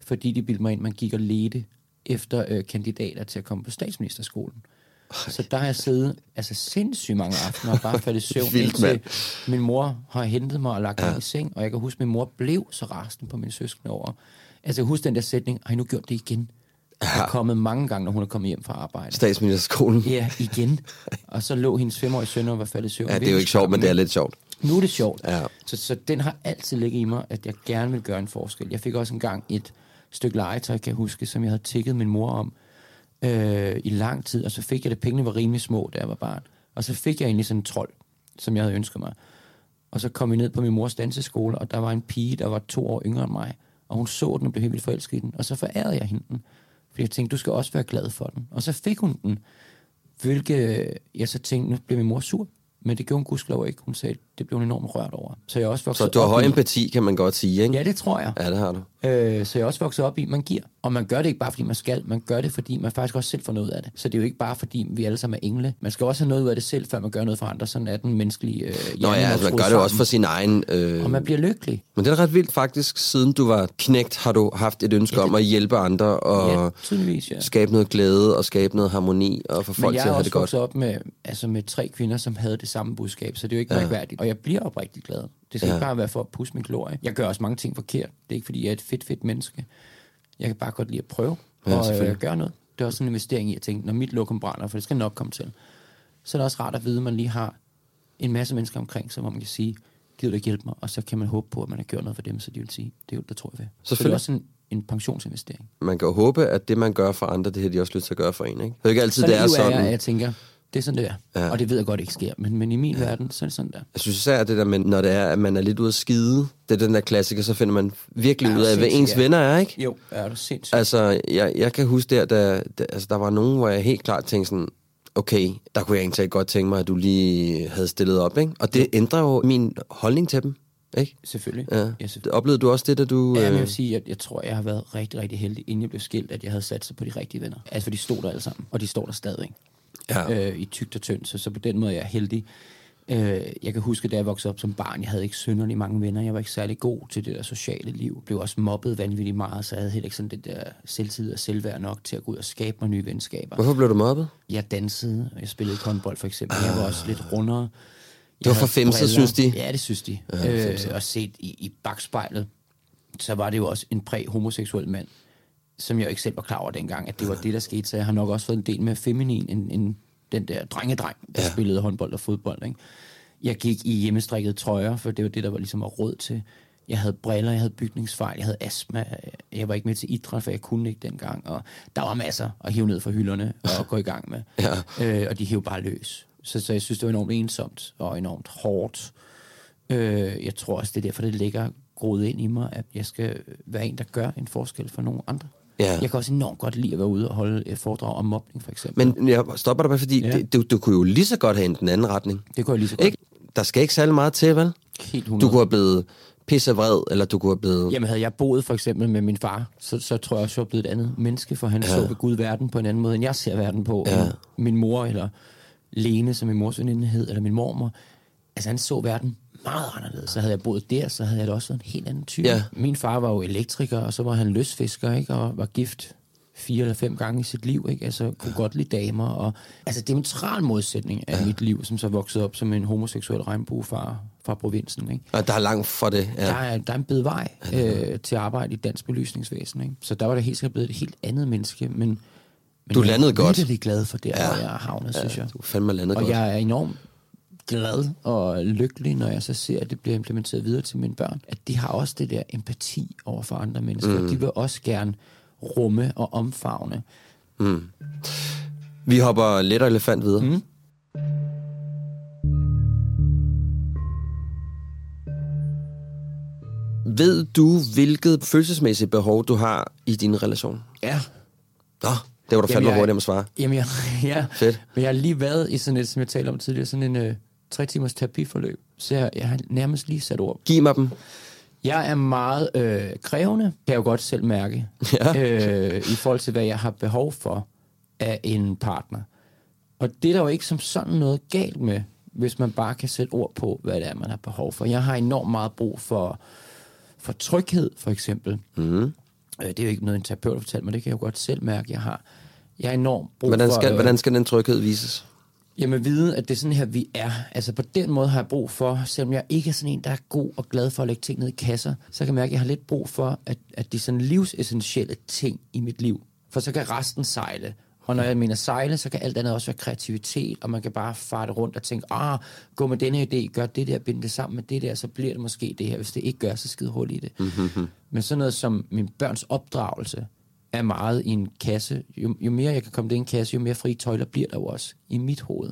fordi de bildte mig ind, man gik og ledte efter øh, kandidater til at komme på statsministerskolen. Så der har jeg siddet altså sindssygt mange aftener og bare faldet i søvn, Vildt, indtil min mor har hentet mig og lagt mig i seng, og jeg kan huske, at min mor blev så rasten på min søskende over. Altså husker den der sætning, har I nu gjort det igen? Jeg har kommet mange gange, når hun er kommet hjem fra arbejde. Statsministerskolen. Ja, igen. Og så lå hendes femårige søn og var faldet i søvn. Ja, det er jo ikke sjovt, men det er lidt sjovt. Nu er det sjovt. Ja. Så, så den har altid ligget i mig, at jeg gerne vil gøre en forskel. Jeg fik også engang et stykke legetøj, kan jeg huske, som jeg havde tækket min mor om øh, i lang tid, og så fik jeg det, pengene var rimelig små, da jeg var barn. Og så fik jeg egentlig sådan en trold, som jeg havde ønsket mig. Og så kom vi ned på min mors danseskole, og der var en pige, der var to år yngre end mig. Og hun så den og blev helt vildt forelsket i den. Og så forærede jeg hende den. Fordi jeg tænkte, du skal også være glad for den. Og så fik hun den. Hvilket jeg så tænkte, nu blev min mor sur. Men det gjorde hun gudskelov ikke. Hun sagde, det blev hun enormt rørt over. Så jeg også Så du har høj empati, kan man godt sige, ikke? Ja, det tror jeg. Ja, det har du. Øh, så jeg er også vokset op i, at man giver. Og man gør det ikke bare, fordi man skal. Man gør det, fordi man faktisk også selv får noget af det. Så det er jo ikke bare, fordi vi alle sammen er engle. Man skal også have noget ud af det selv, før man gør noget for andre. Sådan er den menneskelige øh, Nå ja, altså, man gør det jo også for sin egen... Øh... Og man bliver lykkelig. Men det er ret vildt faktisk, siden du var knægt, har du haft et ønske Ja, det- om at hjælpe andre og Ja, ja. skabe noget glæde og skabe noget harmoni og få folk Men jeg til er at have også det godt. vokset op med, altså med tre kvinder, som havde det samme budskab, så det er jo ikke ja. mærkværdigt. Og jeg bliver oprigtigt glad. Det skal Ja. ikke bare være for at pusse min glorie. Jeg gør også mange ting forkert. Det er ikke, fordi jeg er et fedt, fedt menneske. Jeg kan bare godt lide at prøve Ja, og øh, gøre noget. Det er også en investering i at tænke, når mit lokum brænder, for det skal nok komme til, så er det også rart at vide, at man lige har en masse mennesker omkring sig, hvor man kan sige, gider du ikke hjælpe mig? Og så kan man håbe på, at man har gjort noget for dem, så de vil sige, det, er jo- det tror jeg ved. Så det er også en, en pensionsinvestering. Man kan jo håbe, at det, man gør for andre, det har de også lyst til at gøre for en, ikke? Det er ikke altid, Så det er sådan. jeg, at jeg tænker, det er sådan, det er. Ja. Og det ved jeg godt ikke sker, men, men i min ja. verden, så er det sådan der. Jeg synes især, at det der med, når det er, at man er lidt ude at skide, det er den der klassiker, så finder man virkelig ud af, hvad ens ja. venner er, ikke? Jo, er du sindssygt. Altså, jeg, jeg kan huske der, der, der, altså, der var nogen, hvor jeg helt klart tænkte sådan, okay, der kunne jeg egentlig godt tænke mig, at du lige havde stillet op, ikke? Og det ændrer jo min holdning til dem, ikke? Selvfølgelig. Ja. ja selvfølgelig. Oplevede du også det, da du... Ja, men jeg øh, vil sige, at jeg tror, jeg har været rigtig, rigtig heldig, inden jeg blev skilt, at jeg havde sat sig på de rigtige venner. Altså, for de stod der alle sammen, og de står der stadig. Ja. Øh, I tygt og tyndt, så, så på den måde er jeg heldig. Øh, jeg kan huske, da jeg voksede op som barn, jeg havde ikke synderligt mange venner. Jeg var ikke særlig god til det der sociale liv. Blev også mobbet vanvittigt meget, så jeg havde heller ikke sådan det der selvtid og selvværd nok til at gå ud og skabe mig nye venskaber. Hvorfor blev du mobbet? Jeg dansede, og jeg spillede håndbold for eksempel. Jeg var også lidt rundere. Det var Jeg for femset, synes de? Ja, det synes de. Ja, øh, og set i, i bagspejlet, så var det jo også en præ-homoseksuel mand, som jeg ikke selv var klar over dengang, at det var det, der skete. Så jeg har nok også fået en del mere feminin end, end den der drengedreng, der Ja. spillede håndbold og fodbold. Ikke? Jeg gik i hjemmestrikkede trøjer, for det var det, der var ligesom var råd til. Jeg havde briller, jeg havde bygningsfejl, jeg havde astma. Jeg var ikke med til idræt, for jeg kunne ikke dengang. Og der var masser at hive ned fra hylderne og gå i gang med. Ja. Øh, og de hævde bare løs. Så, så jeg synes, det var enormt ensomt og enormt hårdt. Øh, jeg tror også, det er derfor, det ligger groet ind i mig, at jeg skal være en, der gør en forskel for nogle andre. Ja. Jeg kan også enormt godt lide at være ude og holde et foredrag om mobning, for eksempel. Men jeg stopper dig bare, fordi Ja. det, du, du kunne jo lige så godt have en den anden retning. det går jeg lige så godt. Ikke? Der skal ikke særlig meget til, vel? Helt Du 100. kunne have blevet pissevred, eller du kunne have blevet... Jamen havde jeg boet for eksempel med min far, så, så tror jeg også, jeg var blevet et andet menneske, for han ja. så ved Gud verden på en anden måde, end jeg ser verden på. Ja. Min mor, eller Lene, som min mors veninde hed, eller min mormor, altså han så verden meget anderledes. Så havde jeg boet der, så havde jeg da også været en helt anden type. Ja. Min far var jo elektriker, og så var han løsfisker, ikke? og var gift fire eller fem gange i sit liv, ikke? Altså, kunne godt lide damer, og altså, diametral modsætning af ja. mit liv, som så voksede op som en homoseksuel regnbuefar fra provinsen, ikke? Og der er langt for det. Ja. Der, er, der er en bed vej øh, til at arbejde i dansk belysningsvæsen. Ikke? Så der var det helt sikkert blevet et helt andet menneske. Men, men Du landede jeg er godt. virkelig glad for det, Ja. ja. hvor jeg har havnet, synes jeg. Du er fandme landet Og godt. jeg er enormt glad og lykkelig, når jeg så ser, at det bliver implementeret videre til mine børn. At de har også det der empati over for andre mennesker. Mm. De vil også gerne rumme og omfavne. Vi hopper let og elefant videre. Mm. Ved du, hvilket følelsesmæssigt behov du har i din relation? Ja, Nå, det var du fandme hurtigt at svare. Jamen, jeg, ja. Fedt. Men jeg har lige været i sådan et, som jeg talte om tidligere, sådan en øh, tre timers terapiforløb. Så jeg, jeg har nærmest lige sat ord Giv mig dem. Jeg er meget øh, krævende, kan jeg jo godt selv mærke, Ja. øh, i forhold til, hvad jeg har behov for af en partner. Og det er der jo ikke som sådan noget galt med, hvis man bare kan sætte ord på, hvad det er, man har behov for. Jeg har enormt meget brug for, for tryghed, for eksempel. Mm. Det er jo ikke noget, en terapeut fortæller mig, det kan jeg jo godt selv mærke, jeg har. Jeg har enormt brug Hvordan for... skal, øh, hvordan skal den tryghed vises? Jamen vide, at det er sådan her, vi er. Altså på den måde har jeg brug for, selvom jeg ikke er sådan en, der er god og glad for at lægge ting ned i kasser, så kan jeg mærke, at jeg har lidt brug for, at, at de sådan livsessentielle ting i mit liv. For så kan resten sejle. Og når jeg mener sejle, så kan alt andet også være kreativitet, og man kan bare farte rundt og tænke, ah, gå med denne idé, gør det der, bind det sammen med det der, så bliver det måske det her. Hvis det ikke gør, så skide hul i det. Mm-hmm. Men sådan noget som min børns opdragelse, er meget i en kasse. Jo, jo mere jeg kan komme det i en kasse, jo mere frie tøjler bliver der jo også i mit hoved.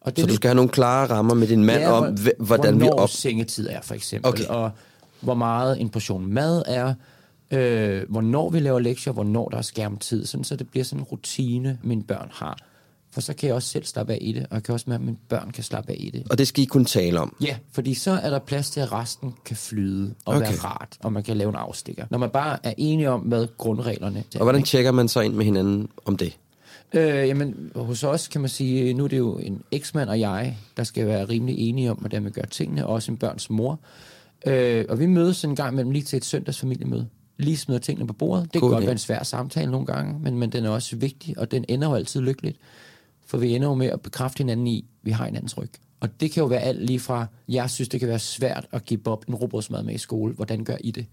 Og det Så du skal have nogle klare rammer med din mand om, hvor- hv- hvordan vi op... sengetid er, for eksempel. Okay. Og hvor meget en portion mad er, øh, hvornår vi laver lektier, hvornår der er skærmtid, sådan, så det bliver sådan en rutine, mine børn har. For så kan jeg også selv slappe af i det, og jeg kan også mærke, at mine børn kan slappe af i det. Og det skal I kunne tale om. Ja, fordi så er der plads til, at resten kan flyde og Okay. være rart, og man kan lave en afstikker. Når man bare er enige om, hvad grundreglerne er. Og hvordan tjekker man så ind med hinanden om det? Øh, jamen, hos os kan man sige, nu er det jo en eksmand og jeg, der skal være rimelig enige om, hvordan vi gør tingene, og også en børns mor. Øh, og vi mødes en gang imellem lige til et søndagsfamiliemøde. Lige smider tingene på bordet. Det kan God godt idé. være en svær samtale nogle gange, men, men den er også vigtig, og den ender jo altid lykkeligt. For vi ender jo med at bekræfte hinanden i, at vi har hinandens ryg. Og det kan jo være alt lige fra, jeg synes, det kan være svært at give Bob en robotsmad med i skole. Hvordan gør I det?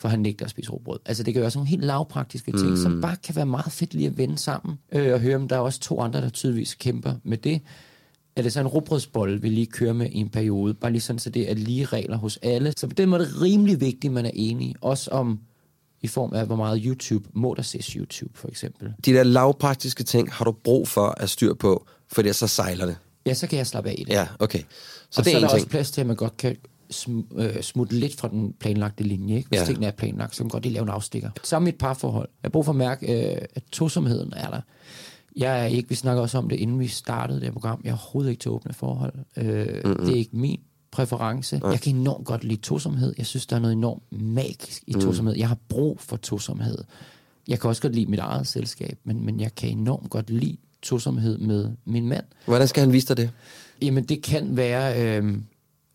for han nægter at spise råbrød. Altså det kan være sådan nogle helt lavpraktiske ting, mm. som bare kan være meget fedt lige at vende sammen, øh, og høre, om der er også to andre, der tydeligvis kæmper med det. Er det så en råbrødsbolle, vi lige kører med i en periode, bare lige sådan, så det er lige regler hos alle. Så på den måde er det rimelig vigtigt, at man er enig, også om i form af, hvor meget YouTube må der ses YouTube, for eksempel. De der lavpraktiske ting har du brug for at styr på, for så sejler det. Ja, så kan jeg slappe af i det. Ja, okay. Så og det er så er der ting. også plads til, at man godt kan sm- øh, smutte lidt fra den planlagte linje. Ikke? Hvis ja. tingene er planlagt, så kan man godt lige lave en afstikker. Samme i et parforhold. Jeg har brug for at mærke, øh, at tosomheden er der. Jeg er ikke, vi snakker også om det, inden vi startede det program. Jeg er overhovedet ikke til åbne forhold. Øh, mm-hmm. Det er ikke min præference. Ja. Jeg kan enormt godt lide tosomhed. Jeg synes, der er noget enormt magisk i mm. tosomhed. Jeg har brug for tosomhed. Jeg kan også godt lide mit eget selskab, men, men jeg kan enormt godt lide tosomhed med min mand. Hvordan skal han vise dig det? Jamen, det kan være... Øh,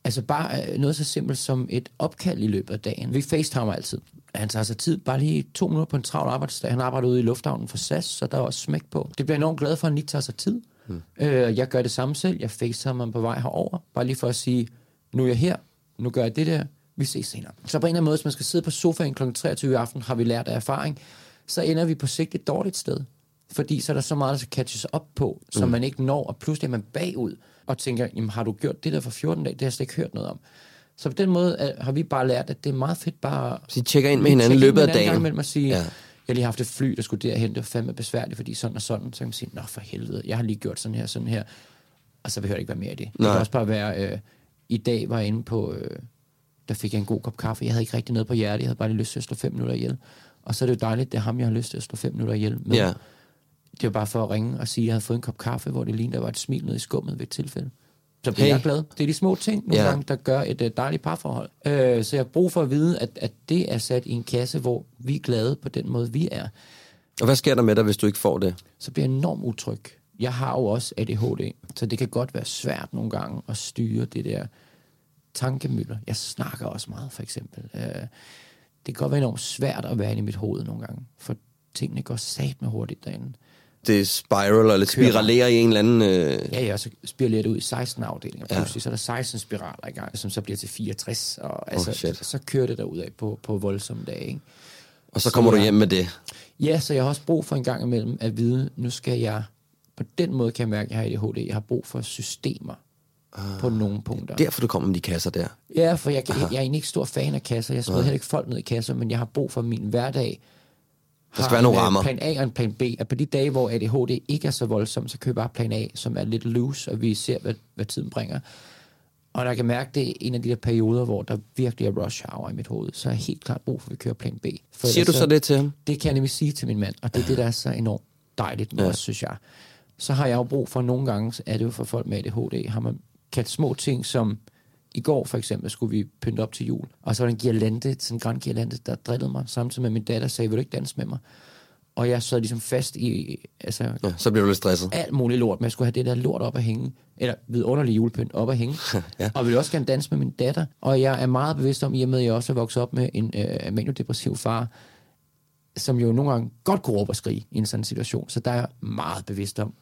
altså bare øh, noget så simpelt som et opkald i løbet af dagen. Vi facetimer altid. Han tager sig tid, bare lige to minutter på en travl arbejdsdag. Han arbejder ude i lufthavnen for SAS, så der er også smæk på. Det bliver enormt glad for, at han lige tager sig tid. Hmm. Øh, jeg gør det samme selv. Jeg facetimer på vej herover, bare lige for at sige, nu er jeg her, nu gør jeg det der, vi ses senere. Så på en eller anden måde, hvis man skal sidde på sofaen kl. 23 i aften, har vi lært af erfaring, så ender vi på sigt et dårligt sted. Fordi så er der så meget, der skal catches op på, så mm. man ikke når, og pludselig er man bagud og tænker, jamen har du gjort det der for 14 dage? Det har jeg slet ikke hørt noget om. Så på den måde er, har vi bare lært, at det er meget fedt bare... Så I tjekker ind med hinanden løbet af dagen? Mellem at sige, ja. jeg har lige haft et fly, der skulle derhen, det var fandme besværligt, fordi sådan og sådan. Så kan man sige, nå for helvede, jeg har lige gjort sådan her, sådan her. Og så behøver det ikke være mere i det. Det kan også bare være, øh, i dag var jeg inde på, øh, der fik jeg en god kop kaffe. Jeg havde ikke rigtig noget på hjertet, jeg havde bare lige lyst til at slå fem minutter ihjel. Og så er det jo dejligt, det er ham, jeg har lyst til at slå fem minutter ihjel med. Ja. Det var bare for at ringe og sige, at jeg havde fået en kop kaffe, hvor det lignede, der var et smil nede i skummet ved et tilfælde så bliver hey. jeg glad. Det er de små ting, nogle ja. gange, der gør et uh, dejligt parforhold. Uh, så jeg har brug for at vide, at, at det er sat i en kasse, hvor vi er glade på den måde, vi er. Og hvad sker der med dig, hvis du ikke får det? Så bliver jeg enormt utryg. Jeg har jo også ADHD, så det kan godt være svært nogle gange at styre det der tankemøller. Jeg snakker også meget, for eksempel. Uh, det kan godt være enormt svært at være inde i mit hoved nogle gange, for tingene går sat med hurtigt derinde det spiral, eller spiralerer i en eller anden... Øh... Ja, ja, så spiralerer det ud i 16 afdelinger. Pludselig ja. så er der 16 spiraler i gang, som så bliver til 64, og altså, shit. så kører det derud af på, på voldsomme dage. Ikke? Og så kommer så, du hjem med det? Ja, så jeg har også brug for en gang imellem at vide, nu skal jeg... På den måde kan jeg mærke, at jeg har ADHD. Jeg har brug for systemer ah, på nogle punkter. Derfor du kommer med de kasser der? Ja, for jeg, jeg, jeg er egentlig ikke stor fan af kasser. Jeg smider heller ikke folk ned i kasser, men jeg har brug for min hverdag der skal være nogle rammer. plan A og en plan B. At på de dage, hvor ADHD ikke er så voldsom, så køber jeg plan A, som er lidt loose, og vi ser, hvad, hvad tiden bringer. Og jeg kan mærke, det er en af de der perioder, hvor der virkelig er rush hour i mit hoved. Så er jeg helt klart brug for, at vi kører plan B. For Siger du så, så det til ham? Det kan jeg nemlig sige til min mand, og det er det, der er så enormt dejligt med ja. os, synes jeg. Så har jeg jo brug for, nogle gange er det jo for folk med ADHD, har man kaldt små ting som i går for eksempel skulle vi pynte op til jul, og så var der en girlande, sådan en grand girlande, der drillede mig, samtidig med min datter sagde, vil du ikke danse med mig? Og jeg sad ligesom fast i, altså... Ja, så blev du lidt stresset. Alt muligt lort, men jeg skulle have det der lort op at hænge, eller vidunderlig julepynt op at hænge. ja. Og ville også gerne danse med min datter. Og jeg er meget bevidst om, i og med at jeg også er vokset op med en øh, maniodepressiv far, som jo nogle gange godt kunne råbe og skrige i en sådan situation. Så der er jeg meget bevidst om,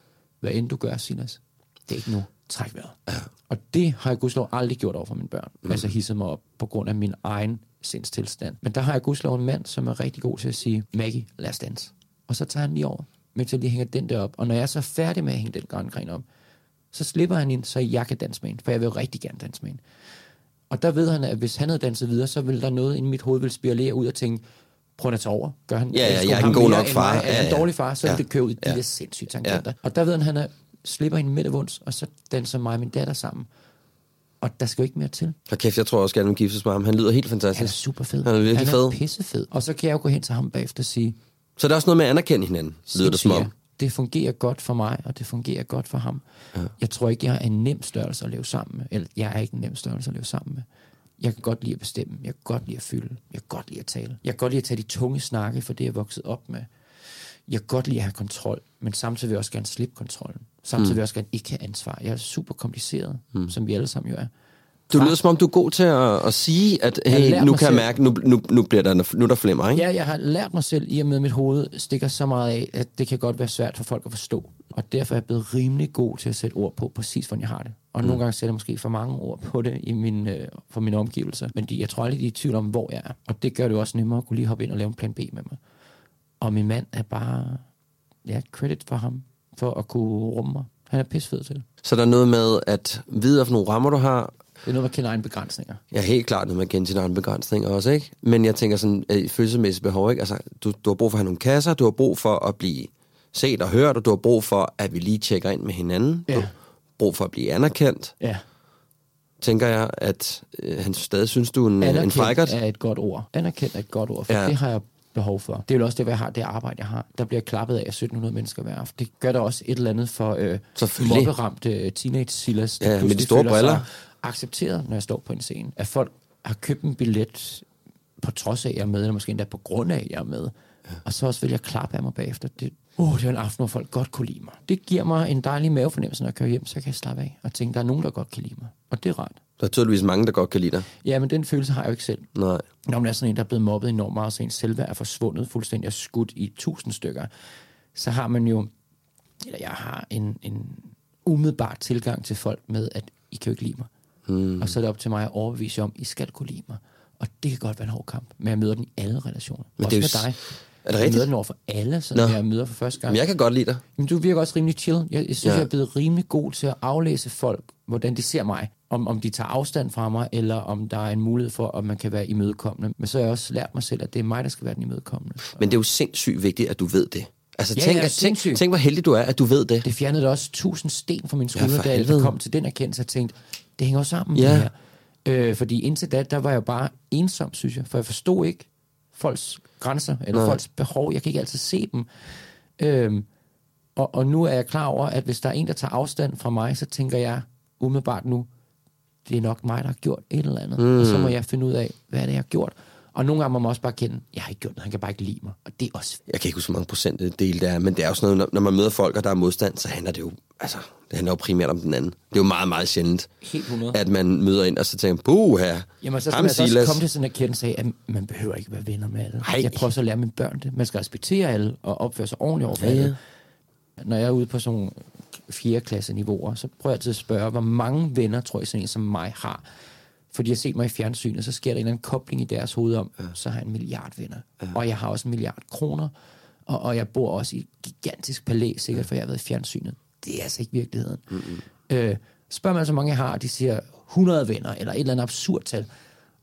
hvad end du gør, Silas. Det er ikke nu. Træk vejret. Ja. Og det har jeg gudslov aldrig gjort over for mine børn. Mm. Altså hisset mig op på grund af min egen sindstilstand. Men der har jeg gudslov en mand, som er rigtig god til at sige, Maggie, lad os danse. Og så tager han lige over, mens jeg lige hænger den der op. Og når jeg er så færdig med at hænge den grængren op, så slipper han ind, så jeg kan danse med hende, for jeg vil jo rigtig gerne danse med hende. Og der ved han, at hvis han havde danset videre, så ville der noget i mit hoved vil spiralere ud og tænke, prøv at tage over. Gør han, ja, ja, jeg er en god nok far. Er ja, ja. en dårlig far, så ja. det kører ud ja. de der sindssyge tangenter. Ja. Og der ved han, han er slipper hende midt vunds, og så danser mig og min datter sammen. Og der skal jo ikke mere til. Og kæft, jeg tror også gerne, at giftes med ham. Han lyder helt fantastisk. Han er super fed. Han er virkelig han er fed. pissefed. Og så kan jeg jo gå hen til ham bagefter og sige... Så der er også noget med at anerkende hinanden, lyder det som om. Det fungerer godt for mig, og det fungerer godt for ham. Ja. Jeg tror ikke, jeg er en nem størrelse at leve sammen med. Eller jeg er ikke en nem størrelse at leve sammen med. Jeg kan godt lide at bestemme. Jeg kan godt lide at fylde. Jeg kan godt lide at tale. Jeg kan godt lide at tage de tunge snakke, for det er jeg vokset op med. Jeg kan godt lide at have kontrol, men samtidig vil jeg også gerne slippe kontrollen. Samtidig mm. vil jeg også gerne ikke have ansvar. Jeg er super kompliceret, mm. som vi alle sammen jo er. Du lyder som om, du er god til at, at sige, at hey, nu kan jeg mærke, nu, nu, nu, bliver der, nu der flimmer, ikke? Ja, jeg har lært mig selv, i og med at mit hoved stikker så meget af, at det kan godt være svært for folk at forstå. Og derfor er jeg blevet rimelig god til at sætte ord på præcis, hvordan jeg har det. Og mm. nogle gange sætter jeg måske for mange ord på det i min, øh, for mine omgivelser. Men de, jeg tror aldrig, de er i tvivl om, hvor jeg er. Og det gør det også nemmere at kunne lige hoppe ind og lave en plan B med mig. Og min mand er bare... Ja, credit for ham, for at kunne rumme mig. Han er pissefed til det. Så der er noget med at vide, hvilke nogle rammer du har. Det er noget, man kender egne begrænsninger. Ja, helt klart noget med at kende sine egne begrænsninger også, ikke? Men jeg tænker sådan, øh, følelsesmæssigt behov, ikke? Altså, du, du har brug for at have nogle kasser, du har brug for at blive set og hørt, og du har brug for, at vi lige tjekker ind med hinanden. Ja. Du har brug for at blive anerkendt. Ja. Tænker jeg, at øh, han stadig synes, du er en, en frækkert. er et godt ord. Anerkendt er et godt ord, for Ja. det har jeg behov for. Det er jo også det, jeg har, det arbejde, jeg har. Der bliver klappet af 1700 mennesker hver aften. Det gør der også et eller andet for øh, mobberamte teenage-silas, der Ja, med de store briller. accepteret, når jeg står på en scene. At folk har købt en billet på trods af, at jeg er med, eller måske endda på grund af, at jeg er med. Ja. Og så også vil jeg klappe af mig bagefter. Det, oh, det var en aften, hvor folk godt kunne lide mig. Det giver mig en dejlig mavefornemmelse, når jeg kører hjem, så kan jeg slappe af og tænke, der er nogen, der godt kan lide mig. Og det er rart. Der er tydeligvis mange, der godt kan lide dig. Ja, men den følelse har jeg jo ikke selv. Nej. Når man er sådan en, der er blevet mobbet enormt meget, så ens selvværd er forsvundet fuldstændig og skudt i tusind stykker, så har man jo, eller jeg har en, en umiddelbar tilgang til folk med, at I kan jo ikke lide mig. Mm. Og så er det op til mig at overbevise om, I skal kunne lide mig. Og det kan godt være en hård kamp, men jeg møder den i alle relationer. Men også det er med jo s- dig. Er det Jeg rigtigt? møder den over for alle, så Nå. jeg møder for første gang. Men jeg kan godt lide dig. Men du virker også rimelig chill. Jeg, jeg synes, Ja. ja. jeg er blevet rimelig god til at aflæse folk, hvordan de ser mig. Om, om de tager afstand fra mig, eller om der er en mulighed for, at man kan være imødekommende. Men så har jeg også lært mig selv, at det er mig, der skal være den imødekommende. Men det er jo sindssygt vigtigt, at du ved det. Altså, Ja, tænk, ja, at, tænk, tænk, hvor heldig du er, at du ved det. Det fjernede også tusind sten fra min Ja, skulder, for da jeg kom til den erkendelse og tænkte, det hænger sammen Ja. det her. Øh, fordi indtil da, der var jeg bare ensom, synes jeg. For jeg forstod ikke folks grænser, eller Nej. Folks behov. Jeg kan ikke altid se dem. Øhm, og, og nu er jeg klar over, at hvis der er en, der tager afstand fra mig, så tænker jeg umiddelbart nu, det er nok mig, der har gjort et eller andet. Mm. Og så må jeg finde ud af, hvad er det, jeg har gjort. Og nogle gange må man også bare kende, jeg har ikke gjort noget, han kan bare ikke lide mig. Og det er også Jeg kan ikke huske, hvor mange procentdel det er, men det er jo sådan noget, når, man møder folk, og der er modstand, så handler det jo, altså, det handler jo primært om den anden. Det er jo meget, meget sjældent, helt 100. at man møder ind, og så tænker, puh her, Jamen, så skal ham man altså også komme til sådan en erkendelse af, at man behøver ikke være venner med alle. Ej. Jeg prøver så at lære mine børn det. Man skal respektere alle og opføre sig ordentligt over for Ja, ja, alle. Når jeg er ude på sådan nogle fjerde klasse niveauer, så prøver jeg altid at spørge, hvor mange venner tror jeg sådan en som mig har. Fordi jeg set mig i fjernsynet, så sker der en eller anden kobling i deres hoved om, ja. så har jeg en milliard venner. Ja. Og jeg har også en milliard kroner. Og, og jeg bor også i et gigantisk palæ, sikkert, for jeg har været i fjernsynet. Det er altså ikke virkeligheden. Mm-hmm. Øh, spørger man så mange jeg har, de siger 100 venner, eller et eller andet absurd tal.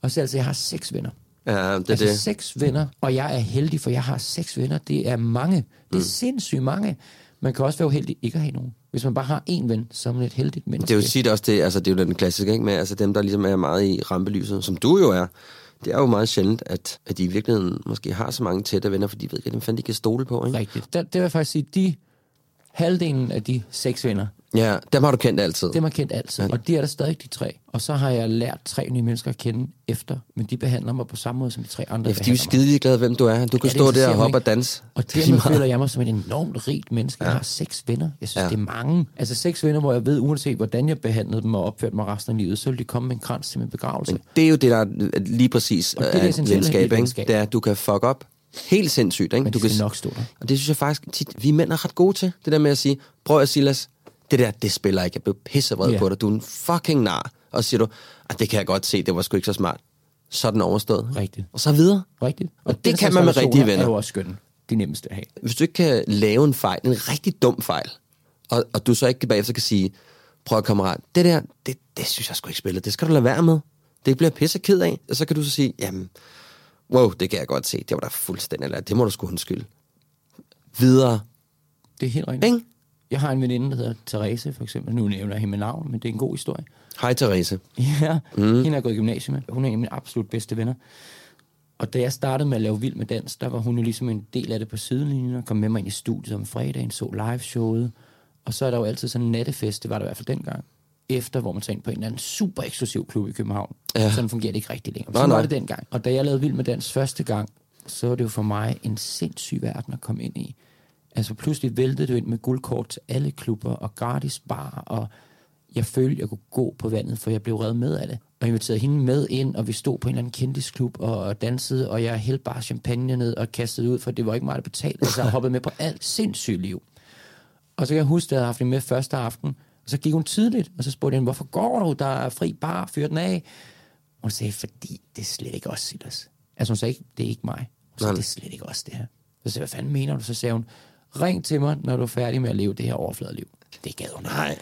Og så altså, jeg har seks venner. Ja, det er altså det. seks venner, og jeg er heldig, for jeg har seks venner. Det er mange. Det er mm. sindssygt mange. Man kan også være uheldig ikke at have nogen. Hvis man bare har én ven, så er man et heldigt menneske. Det er jo sit også det, altså det er jo den klassiske, ikke? Med, altså dem, der ligesom er meget i rampelyset, som du jo er. Det er jo meget sjældent, at, at de i virkeligheden måske har så mange tætte venner, fordi de ved ikke, dem fanden de kan stole på, ikke? Rigtigt. Der, det vil jeg faktisk sige, de halvdelen af de seks venner, Ja, dem har du kendt altid. dem har kendt altid. Og de er der stadig de tre. Og så har jeg lært tre nye mennesker at kende efter, men de behandler mig på samme måde som de tre andre Ja, de er jo skide glade, hvem du er. Du kan Ja, stå der og hoppe og danse. Og er dermed føler jeg mig som et enormt rigt menneske. Jeg har seks venner. Jeg synes, Ja. ja. det er mange. Altså seks venner, hvor jeg ved, uanset hvordan jeg behandlede dem og opførte mig resten af livet, så vil de komme med en krans til min begravelse. Men det er jo det, der er lige præcis Og det er det er et venskab, ikke? Det er, at du kan fuck op helt sindssygt, ikke? Men du kan, nok stå der. Og det synes jeg faktisk tit, vi mænd er ret gode til. Det der med at sige, prøv at Silas, det der, det spiller ikke. Jeg blev pissevred Ja. på dig. Du er en fucking nar. Og så siger du, at det kan jeg godt se, det var sgu ikke så smart. Så er den overstået. Rigtigt. Og så videre. Rigtigt. Og det den kan man med rigtige venner. er jo også skønne. De nemmeste at have. Hvis du ikke kan lave en fejl, en rigtig dum fejl, og, og du så ikke bagefter kan sige, prøv at kammerat, det der, det, det synes jeg sgu ikke spillet. Det skal du lade være med. Det bliver pisse ked af. Og så kan du så sige, jamen, wow, det kan jeg godt se. Det var da fuldstændig, eller det må du sgu undskylde. Videre. Det er helt rigtigt. Ikke? Jeg har en veninde, der hedder Therese, for eksempel. Nu nævner jeg hende med navn, men det er en god historie. Hej Therese. Ja, mm. hende har jeg gået i gymnasiet med. Hun er en af mine absolut bedste venner. Og da jeg startede med at lave Vild med Dans, der var hun jo ligesom en del af det på sidelinjen, og kom med mig ind i studiet om fredagen, så live-showet. Og så er der jo altid sådan en nattefest, det var der i hvert fald dengang, efter, hvor man tager ind på en eller anden super eksklusiv klub i København. Ja. Sådan fungerer det ikke rigtig længere. Så var nej. det dengang. Og da jeg lavede Vild med Dans første gang, så var det jo for mig en sindssyg verden at komme ind i. Altså pludselig væltede det ind med guldkort til alle klubber og gratis bar, og jeg følte, jeg kunne gå på vandet, for jeg blev reddet med af det. Og jeg inviterede hende med ind, og vi stod på en eller anden kendisklub og, og dansede, og jeg hældte bare champagne ned og kastede ud, for det var ikke mig, der betalte. Altså jeg hoppede med på alt sindssygt liv. Og så kan jeg huske, at jeg havde haft hende med første aften, og så gik hun tidligt, og så spurgte jeg hende, hvorfor går du? Der er fri bar, fyr den af. Og hun sagde, fordi det er slet ikke os, Silas. Altså hun sagde ikke, det er ikke mig. Hun sagde, det er slet ikke os, det her. Så sagde jeg, hvad fanden mener du? Så sagde hun, ring til mig, når du er færdig med at leve det her overfladeliv. Det gad hun. Nej.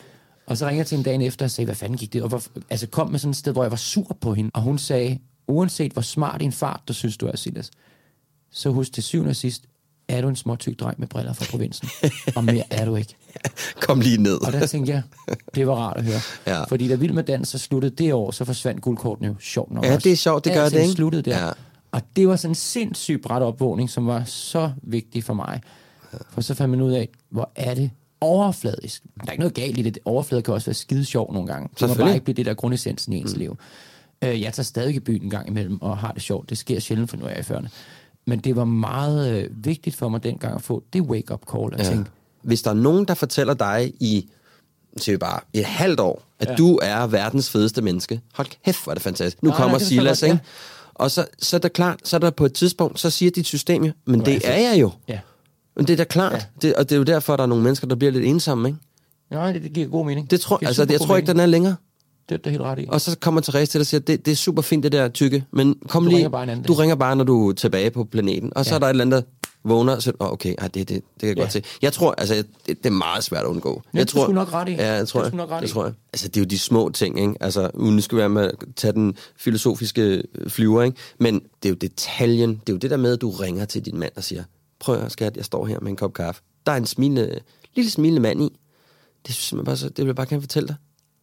Og så ringede jeg til hende dagen efter og sagde, hvad fanden gik det? Og hvor, altså kom med sådan et sted, hvor jeg var sur på hende. Og hun sagde, uanset hvor smart en fart, du synes, du er, Silas, så husk til syvende og sidst, er du en småtyk dreng med briller fra provinsen. og mere er du ikke. Kom lige ned. Og der tænkte jeg, det var rart at høre. Ja. Fordi da Vild med Dans så sluttede det år, så forsvandt guldkortene jo sjovt nok Ja, også. det er sjovt, det gør Alting det, ikke? sluttede der. Ja. Og det var sådan en sindssygt bræt opvågning, som var så vigtig for mig. For så fandt man ud af, hvor er det overfladisk. Der er ikke noget galt i det. Overflade kan også være skide sjov nogle gange. Det må bare ikke blive det der grundessensen i ens mm. liv. Øh, jeg tager stadig i byen en gang imellem og har det sjovt. Det sker sjældent, for nu er jeg i 40'erne. Men det var meget øh, vigtigt for mig dengang at få det wake-up call. At ja. Ja. tænke, Hvis der er nogen, der fortæller dig i siger vi bare, et halvt år, at ja. du er verdens fedeste menneske. Hold kæft, hvor er det fantastisk. Nu Nej, kommer nej, Silas, ikke? Og så, så er det klart, så er der på et tidspunkt, så siger dit system jo, men er det er jeg jo. ja. Men det er da klart. Ja. Det, og det er jo derfor, at der er nogle mennesker, der bliver lidt ensomme, ikke? Nej, det, det giver god mening. Det tror, giver altså, jeg tror ikke, mening. den er længere. Det er du helt ret i. Og så kommer Therese til dig og siger, det, det er super fint, det der tykke, men kom Du lige, ringer bare en anden du dag." ringer bare, når du er tilbage på planeten. Og så Ja. er der et eller andet, der vågner, og så oh, okay, ej, det, det, det kan jeg Ja. godt se. Jeg tror, altså, det, det er meget svært at undgå. Ja, jeg det tror, skulle nok ret i. Ja, jeg tror, Det nok ret det tror jeg. Altså, det er jo de små ting, ikke? Altså, uden skal være med at tage den filosofiske flyver, ikke? Men det er jo detaljen, det er jo det der med, at du ringer til din mand og siger, prøv at skat, jeg står her med en kop kaffe. Der er en smilende, lille smilende mand i. Det synes jeg bare, så, det vil jeg bare gerne fortælle dig.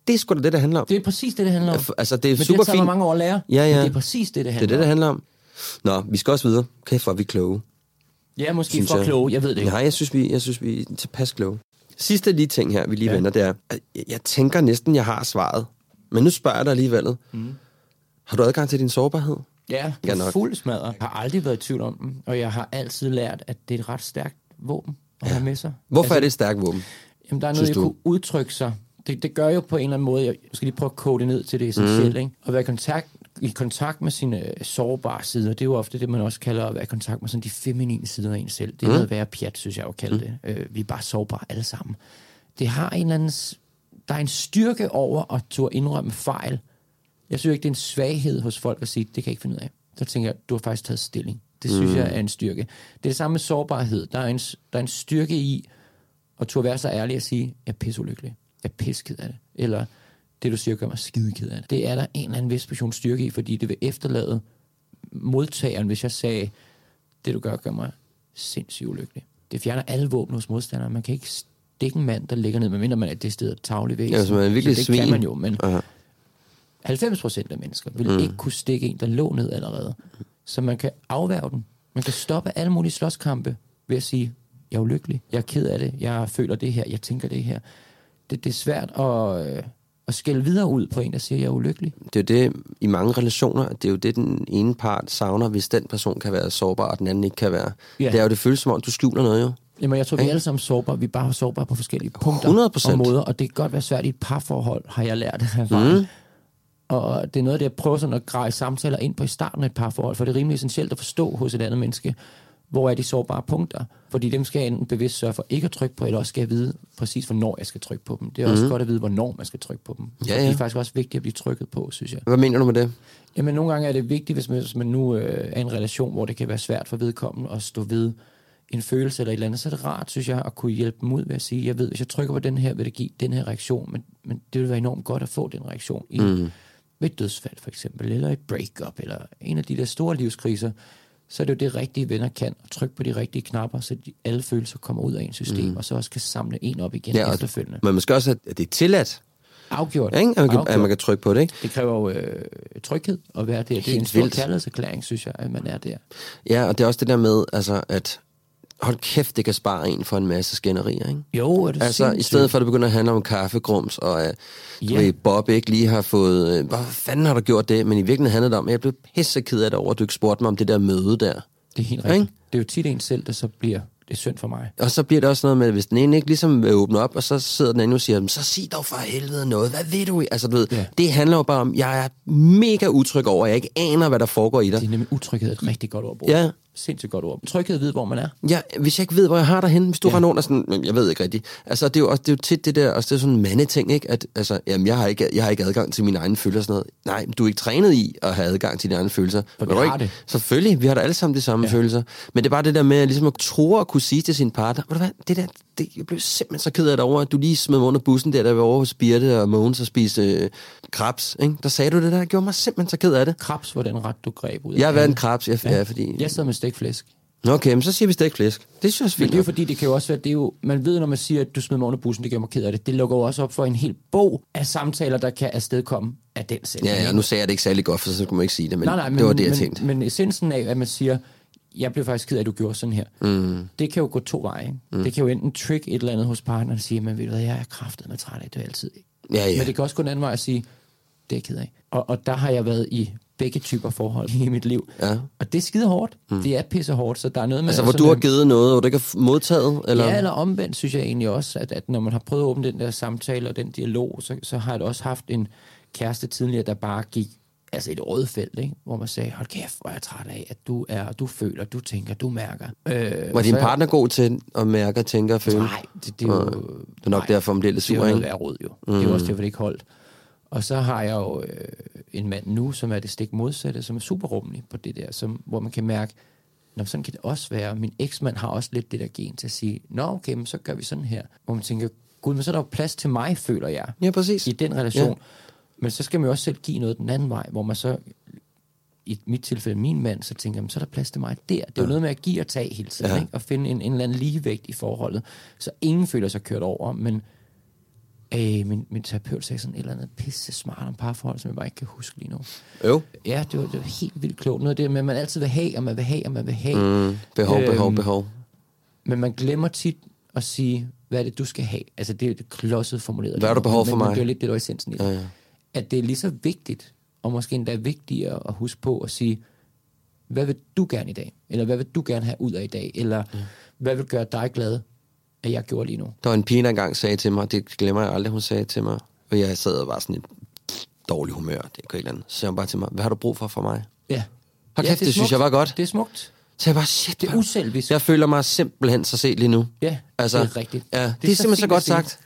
Det er sgu da det, der handler om. Det er præcis det, det handler om. Altså, det er Men super det mig fint. mange år at lære. Ja, ja. Men det er præcis det, det Det er handler det, det om. handler om. Nå, vi skal også videre. Kæft, hvor er vi kloge. Ja, måske synes for jeg. kloge, jeg ved det ikke. Nej, jeg synes, vi, jeg synes, vi er tilpas kloge. Sidste lige ting her, vi lige ja. vender, det er, at jeg, jeg tænker næsten, jeg har svaret. Men nu spørger jeg dig alligevel. Mm. Har du adgang til din sårbarhed? Ja, Ja, nok. fuld smadret. Jeg har aldrig været i tvivl om den, og jeg har altid lært, at det er et ret stærkt våben at have med sig. Hvorfor altså, er det et stærkt våben? Jamen, der er noget, jeg du? kunne udtrykke sig. Det, det gør jo på en eller anden måde, jeg skal lige prøve at kode det ned til det essentielle, mm. ikke? At være i kontakt, i kontakt med sine øh, sårbare sider, det er jo ofte det, man også kalder at være i kontakt med sådan de feminine sider af en selv. Det er mm. noget værre pjat, synes jeg jo at kalde det. Øh, vi er bare sårbare alle sammen. Det har en eller anden... Der er en styrke over at turde indrømme fejl. Jeg synes ikke, det er en svaghed hos folk at sige, det kan jeg ikke finde ud af. Så tænker jeg, du har faktisk taget stilling. Det synes mm. jeg er en styrke. Det er det samme med sårbarhed. Der er en, der er en styrke i at turde være så ærlig og sige, jeg er pisseulykkelig. Jeg er pisseked af det. Eller det, du siger, gør mig skideked af det. Det er der en eller anden vis portion styrke i, fordi det vil efterlade modtageren, hvis jeg sagde, det du gør, gør mig sindssygt ulykkelig. Det fjerner alle våben hos modstandere. Man kan ikke stikke en mand, der ligger ned, medmindre man er det sted tavlig væsen. Ja, hvis man er virkelig Så det svin. kan man jo, men Aha. 90 procent af mennesker vil mm. ikke kunne stikke en, der lå ned allerede. Så man kan afværge den. Man kan stoppe alle mulige slåskampe ved at sige, jeg er ulykkelig, jeg er ked af det, jeg føler det her, jeg tænker det her. Det, det er svært at, øh, at skælde videre ud på en, der siger, jeg er ulykkelig. Det er jo det, i mange relationer, det er jo det, den ene part savner, hvis den person kan være sårbar, og den anden ikke kan være. Ja. Det er jo det føles som om, du skjuler noget jo. Jamen, jeg tror, vi er alle sammen sårbare. Vi er bare sårbare på forskellige punkter 100%. og måder, og det kan godt være svært i et parforhold, har jeg lært. Mm. Og det er noget af det, jeg prøver sådan at greje samtaler ind på i starten af et parforhold, for det er rimelig essentielt at forstå hos et andet menneske, hvor er de sårbare punkter. Fordi dem skal jeg enten bevidst sørge for ikke at trykke på, eller også skal jeg vide præcis, hvornår jeg skal trykke på dem. Det er også godt at vide, hvornår man skal trykke på dem. Ja, Så Det ja. er faktisk også vigtigt at blive trykket på, synes jeg. Hvad mener du med det? Jamen, nogle gange er det vigtigt, hvis man, hvis man nu øh, er i en relation, hvor det kan være svært for vedkommende at stå ved en følelse eller et eller andet, så er det rart, synes jeg, at kunne hjælpe dem ud ved at sige, jeg ved, hvis jeg trykker på den her, vil det give den her reaktion, men, men det vil være enormt godt at få den reaktion i, mm. Ved et dødsfald for eksempel, eller et breakup, eller en af de der store livskriser, så er det jo det rigtige venner kan, at trykke på de rigtige knapper, så de, alle følelser kommer ud af en system, mm. og så også kan samle en op igen ja, efterfølgende. Men måske også, at det er tilladt, Afgjort. ikke? At, man kan, Afgjort. at man kan trykke på det, ikke? Det kræver jo øh, tryghed at være der. Det er Helt en stor kærlighedserklæring, synes jeg, at man er der. Ja, og det er også det der med, altså, at hold kæft, det kan spare en for en masse skænderier, ikke? Jo, er det Altså, i stedet for, at det begynder at handle om kaffegrums, og at Ja. ja. Bob ikke lige har fået... øh, Hvad fanden har du gjort det? Men i virkeligheden handler det om, at jeg blev pisse ked af det over, at du ikke spurgte mig om det der møde der. Det er helt Ikke? rigtigt. Det er jo tit en selv, der så bliver det er synd for mig. Og så bliver det også noget med, at hvis den ene ikke ligesom vil åbne op, og så sidder den anden og siger, "Men så sig dog for helvede noget, hvad ved du? Altså, du ved, Ja. det handler jo bare om, jeg er mega utryg over, at jeg ikke aner, hvad der foregår i dig. Det er nemlig utryghed et rigtig godt ord. Ja, sindssygt godt ord. Tryghed at vide, hvor man er. Ja, hvis jeg ikke ved, hvor jeg har dig henne, hvis du Ja. render under sådan, "Men jeg ved ikke rigtigt. Altså, det er jo, også, det er jo tit det der, også det er sådan en mandeting, ikke? At, altså, jamen, jeg har, ikke, jeg har ikke adgang til mine egne følelser og sådan noget. Nej, du er ikke trænet i at have adgang til dine egne følelser. For Ved vi har ikke? det. Selvfølgelig, vi har da alle sammen de samme Ja. følelser. Men det er bare det der med, ligesom at tro at kunne sige til sin partner, ved du hvad, det der, det, jeg blev simpelthen så ked af det over, at du lige smed mig under bussen der, der var over hos Birte og Mogens og spiste øh, krabs, ikke? Der sagde du det der, jeg gjorde mig simpelthen så ked af det. Krabs var den ret, du greb ud af Jeg har været en krabs, ja, ja. fordi... Jeg sad med stikflæsk. Okay, men så siger vi stegt flæsk. Det synes jeg også Men fint. det er jo fordi, det kan jo også være, det er jo, man ved, når man siger, at du smed mig under bussen, det gør mig ked af det. Det lukker jo også op for en hel bog af samtaler, der kan afstedkomme af den sætning. Ja, ja, nu sagde jeg det ikke særlig godt, for så kunne man ikke sige det, men, nej, nej, men, det var det, jeg men, tænkte. Men essensen af, at man siger, jeg blev faktisk ked af, at du gjorde sådan her. Mm. Det kan jo gå to veje. Ikke? Mm. Det kan jo enten trick et eller andet hos partneren og sige, men ved du hvad, jeg er kraftet med træt af det altid. Ja, ja. Men det kan også gå den anden vej og sige, det er jeg ked af. Og, og der har jeg været i begge typer forhold i mit liv. Ja. Og det er skide hårdt. Mm. Det er pisse hårdt, så der er noget med... Altså, hvor du har en- givet noget, og du ikke har modtaget? Eller? Ja, eller omvendt synes jeg egentlig også, at, at når man har prøvet at åbne den der samtale og den dialog, så, så har jeg også haft en kæreste tidligere, der bare gik altså et rådfelt, ikke? hvor man sagde, hold kæft, hvor er jeg træt af, at du er, du føler, du tænker, du mærker. Øh, Var din partner god til at mærke, tænke og føle? Nej, det, det er jo... Det er nok derfor, man bliver lidt det er jo sur, noget råd, jo. Mm. Det er jo også derfor, det ikke holdt. Og så har jeg jo øh, en mand nu, som er det stik modsatte, som er super rummelig på det der, som, hvor man kan mærke, Nå, sådan kan det også være. Min eksmand har også lidt det der gen til at sige, Nå, okay, men så gør vi sådan her. Hvor man tænker, gud, men så er der jo plads til mig, føler jeg, Ja, præcis. i den relation. Ja. Men så skal man jo også selv give noget den anden vej, hvor man så, i mit tilfælde, min mand, så tænker jeg, så er der plads til mig der. Det er jo noget med at give og tage hele tiden, Ja. ikke? og finde en, en eller anden ligevægt i forholdet. Så ingen føler sig kørt over, men øh, min, min terapeut sagde sådan et eller andet pisse smart om parforhold, som jeg bare ikke kan huske lige nu. Jo. Ja, det var, det var helt vildt klogt. Noget af det med, at man altid vil have, og man vil have, og man vil have. Mm, behov, behov, Øhm, behov. Men man glemmer tit at sige, hvad er det, du skal have? Altså, det er det klodset formuleret. Hvad har du behov for men, mig? Men det er lidt det, der er essensen i det. Ja, ja. At det er lige så vigtigt, og måske endda vigtigere at huske på at sige, hvad vil du gerne i dag? Eller hvad vil du gerne have ud af i dag? Eller hvad vil gøre dig glad, at jeg gjorde lige nu? Der var en pige, der engang sagde til mig, det glemmer jeg aldrig, hun sagde til mig, og jeg sad og var sådan et dårlig humør, det er ikke andet. Så sagde hun bare til mig, hvad har du brug for for mig? Ja. Hold ja, kæft, det, er synes jeg var godt. Det er smukt. Så jeg bare, shit, Det er uselvisk. Jeg føler mig simpelthen så set lige nu. Ja, Altså, det er rigtigt. Ja, det, det er, simpelthen så fint godt sagt.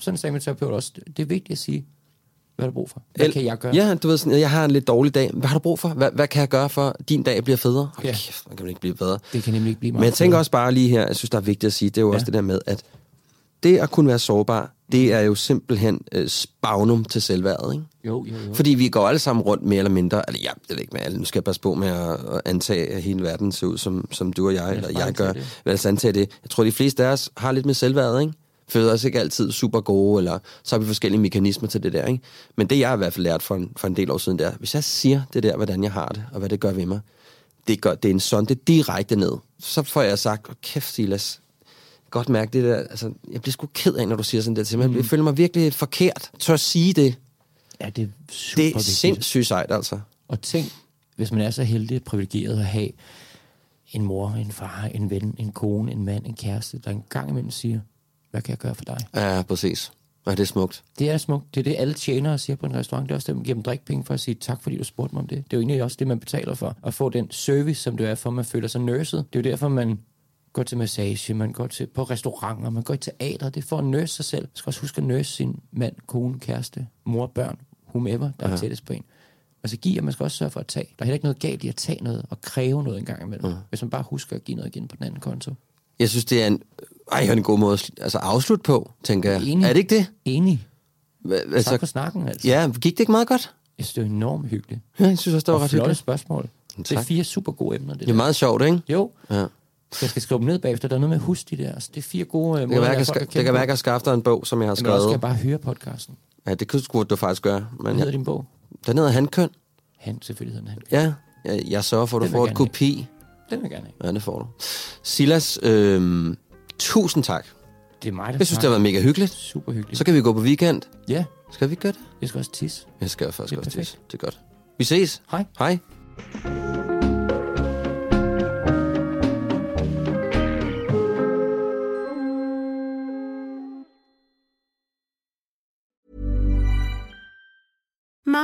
Sådan sagde min terapeut også. Det er vigtigt at sige, hvad har du brug for? Hvad El- kan jeg gøre? Ja, du ved sådan, jeg har en lidt dårlig dag. Hvad har du brug for? Hvad, hvad kan jeg gøre for, at din dag bliver federe? Ja. Okay, kæft, man kan ikke blive bedre. Det kan nemlig ikke blive meget Men jeg tænker bedre. også bare lige her, jeg synes, der er vigtigt at sige, det er jo Ja. også det der med, at det at kunne være sårbar, det er jo simpelthen øh, spagnum til selvværdet, ikke? Jo, jo, jo. Fordi vi går alle sammen rundt mere eller mindre, eller jeg ved ikke med alle, nu skal jeg passe på med at, at antage, at hele verden ser ud, som, som du og jeg, os eller jeg gør. Lad os antage det. Jeg tror, de fleste af os har lidt med selvværdet, ikke? Føler os ikke altid super gode, eller så har vi forskellige mekanismer til det der, ikke? Men det, jeg har i hvert fald lært for en, for en del år siden, det er, hvis jeg siger det der, hvordan jeg har det, og hvad det gør ved mig, det, gør, det er en sonde direkte ned. Så får jeg sagt, oh, kæft Silas, godt mærke det der, altså, jeg bliver sgu ked af, når du siger sådan der til mig. Jeg føler mig virkelig forkert. Tør at sige det. Ja, det er super Det er vigtigt. sindssygt sejt, altså. Og tænk, hvis man er så heldig og privilegeret at have en mor, en far, en ven, en kone, en mand, en kæreste, der en gang imellem siger, hvad kan jeg gøre for dig? Ja, præcis. Ja, det er smukt. Det er smukt. Det er det, alle tjenere siger på en restaurant. Det er også det, man giver dem drikpenge for at sige tak, fordi du spurgte mig om det. Det er jo egentlig også det, man betaler for. At få den service, som det er for, man føler sig nurset. Det er jo derfor, man går til massage, man går til på restauranter, man går i teater. Det er for at nurse sig selv. Man skal også huske at nurse sin mand, kone, kæreste, mor, børn, whomever, der er tættest på en. Og så give, og man skal også sørge for at tage. Der er heller ikke noget galt i at tage noget og kræve noget en gang imellem. Mm. Hvis man bare husker at give noget igen på den anden konto. Jeg synes, det er en, ej, en god måde at altså, afslutte på, tænker jeg. Enig. Er det ikke det? Enig. Hva- Tak for Altså, snakken, altså. ja, gik det ikke meget godt? Jeg synes, det er enormt hyggeligt. Ja, jeg synes også, det var Og ret hyggeligt. spørgsmål. Det er Tak. fire super gode emner, det, Det er meget sjovt, ikke? Jo, Ja. jeg skal skrive dem ned bagefter. Der er noget med at huske de der. Altså, det er fire gode Det øh, kan være, at jeg kan det kan være, jeg kan skaffe dig en bog, som jeg har Men også skal skrevet. jeg bare høre podcasten. Ja, det kunne skulle du faktisk gøre. Hvad Men hedder ja, din bog? den hedder Handkøn. Han, selvfølgelig hedder den Ja, han. jeg, jeg sørger for, at du Den får jeg et kopi. Den vil jeg gerne have. Ja, det får du. Silas, øh, tusind tak. Det er mig, der Jeg synes, det har været mega hyggeligt. Super hyggeligt. Så kan vi gå på weekend. Ja, Skal vi gøre det? jeg skal også tisse. Jeg skal faktisk Det er også perfekt. tisse. Det er godt. Vi ses. Hej. Hej.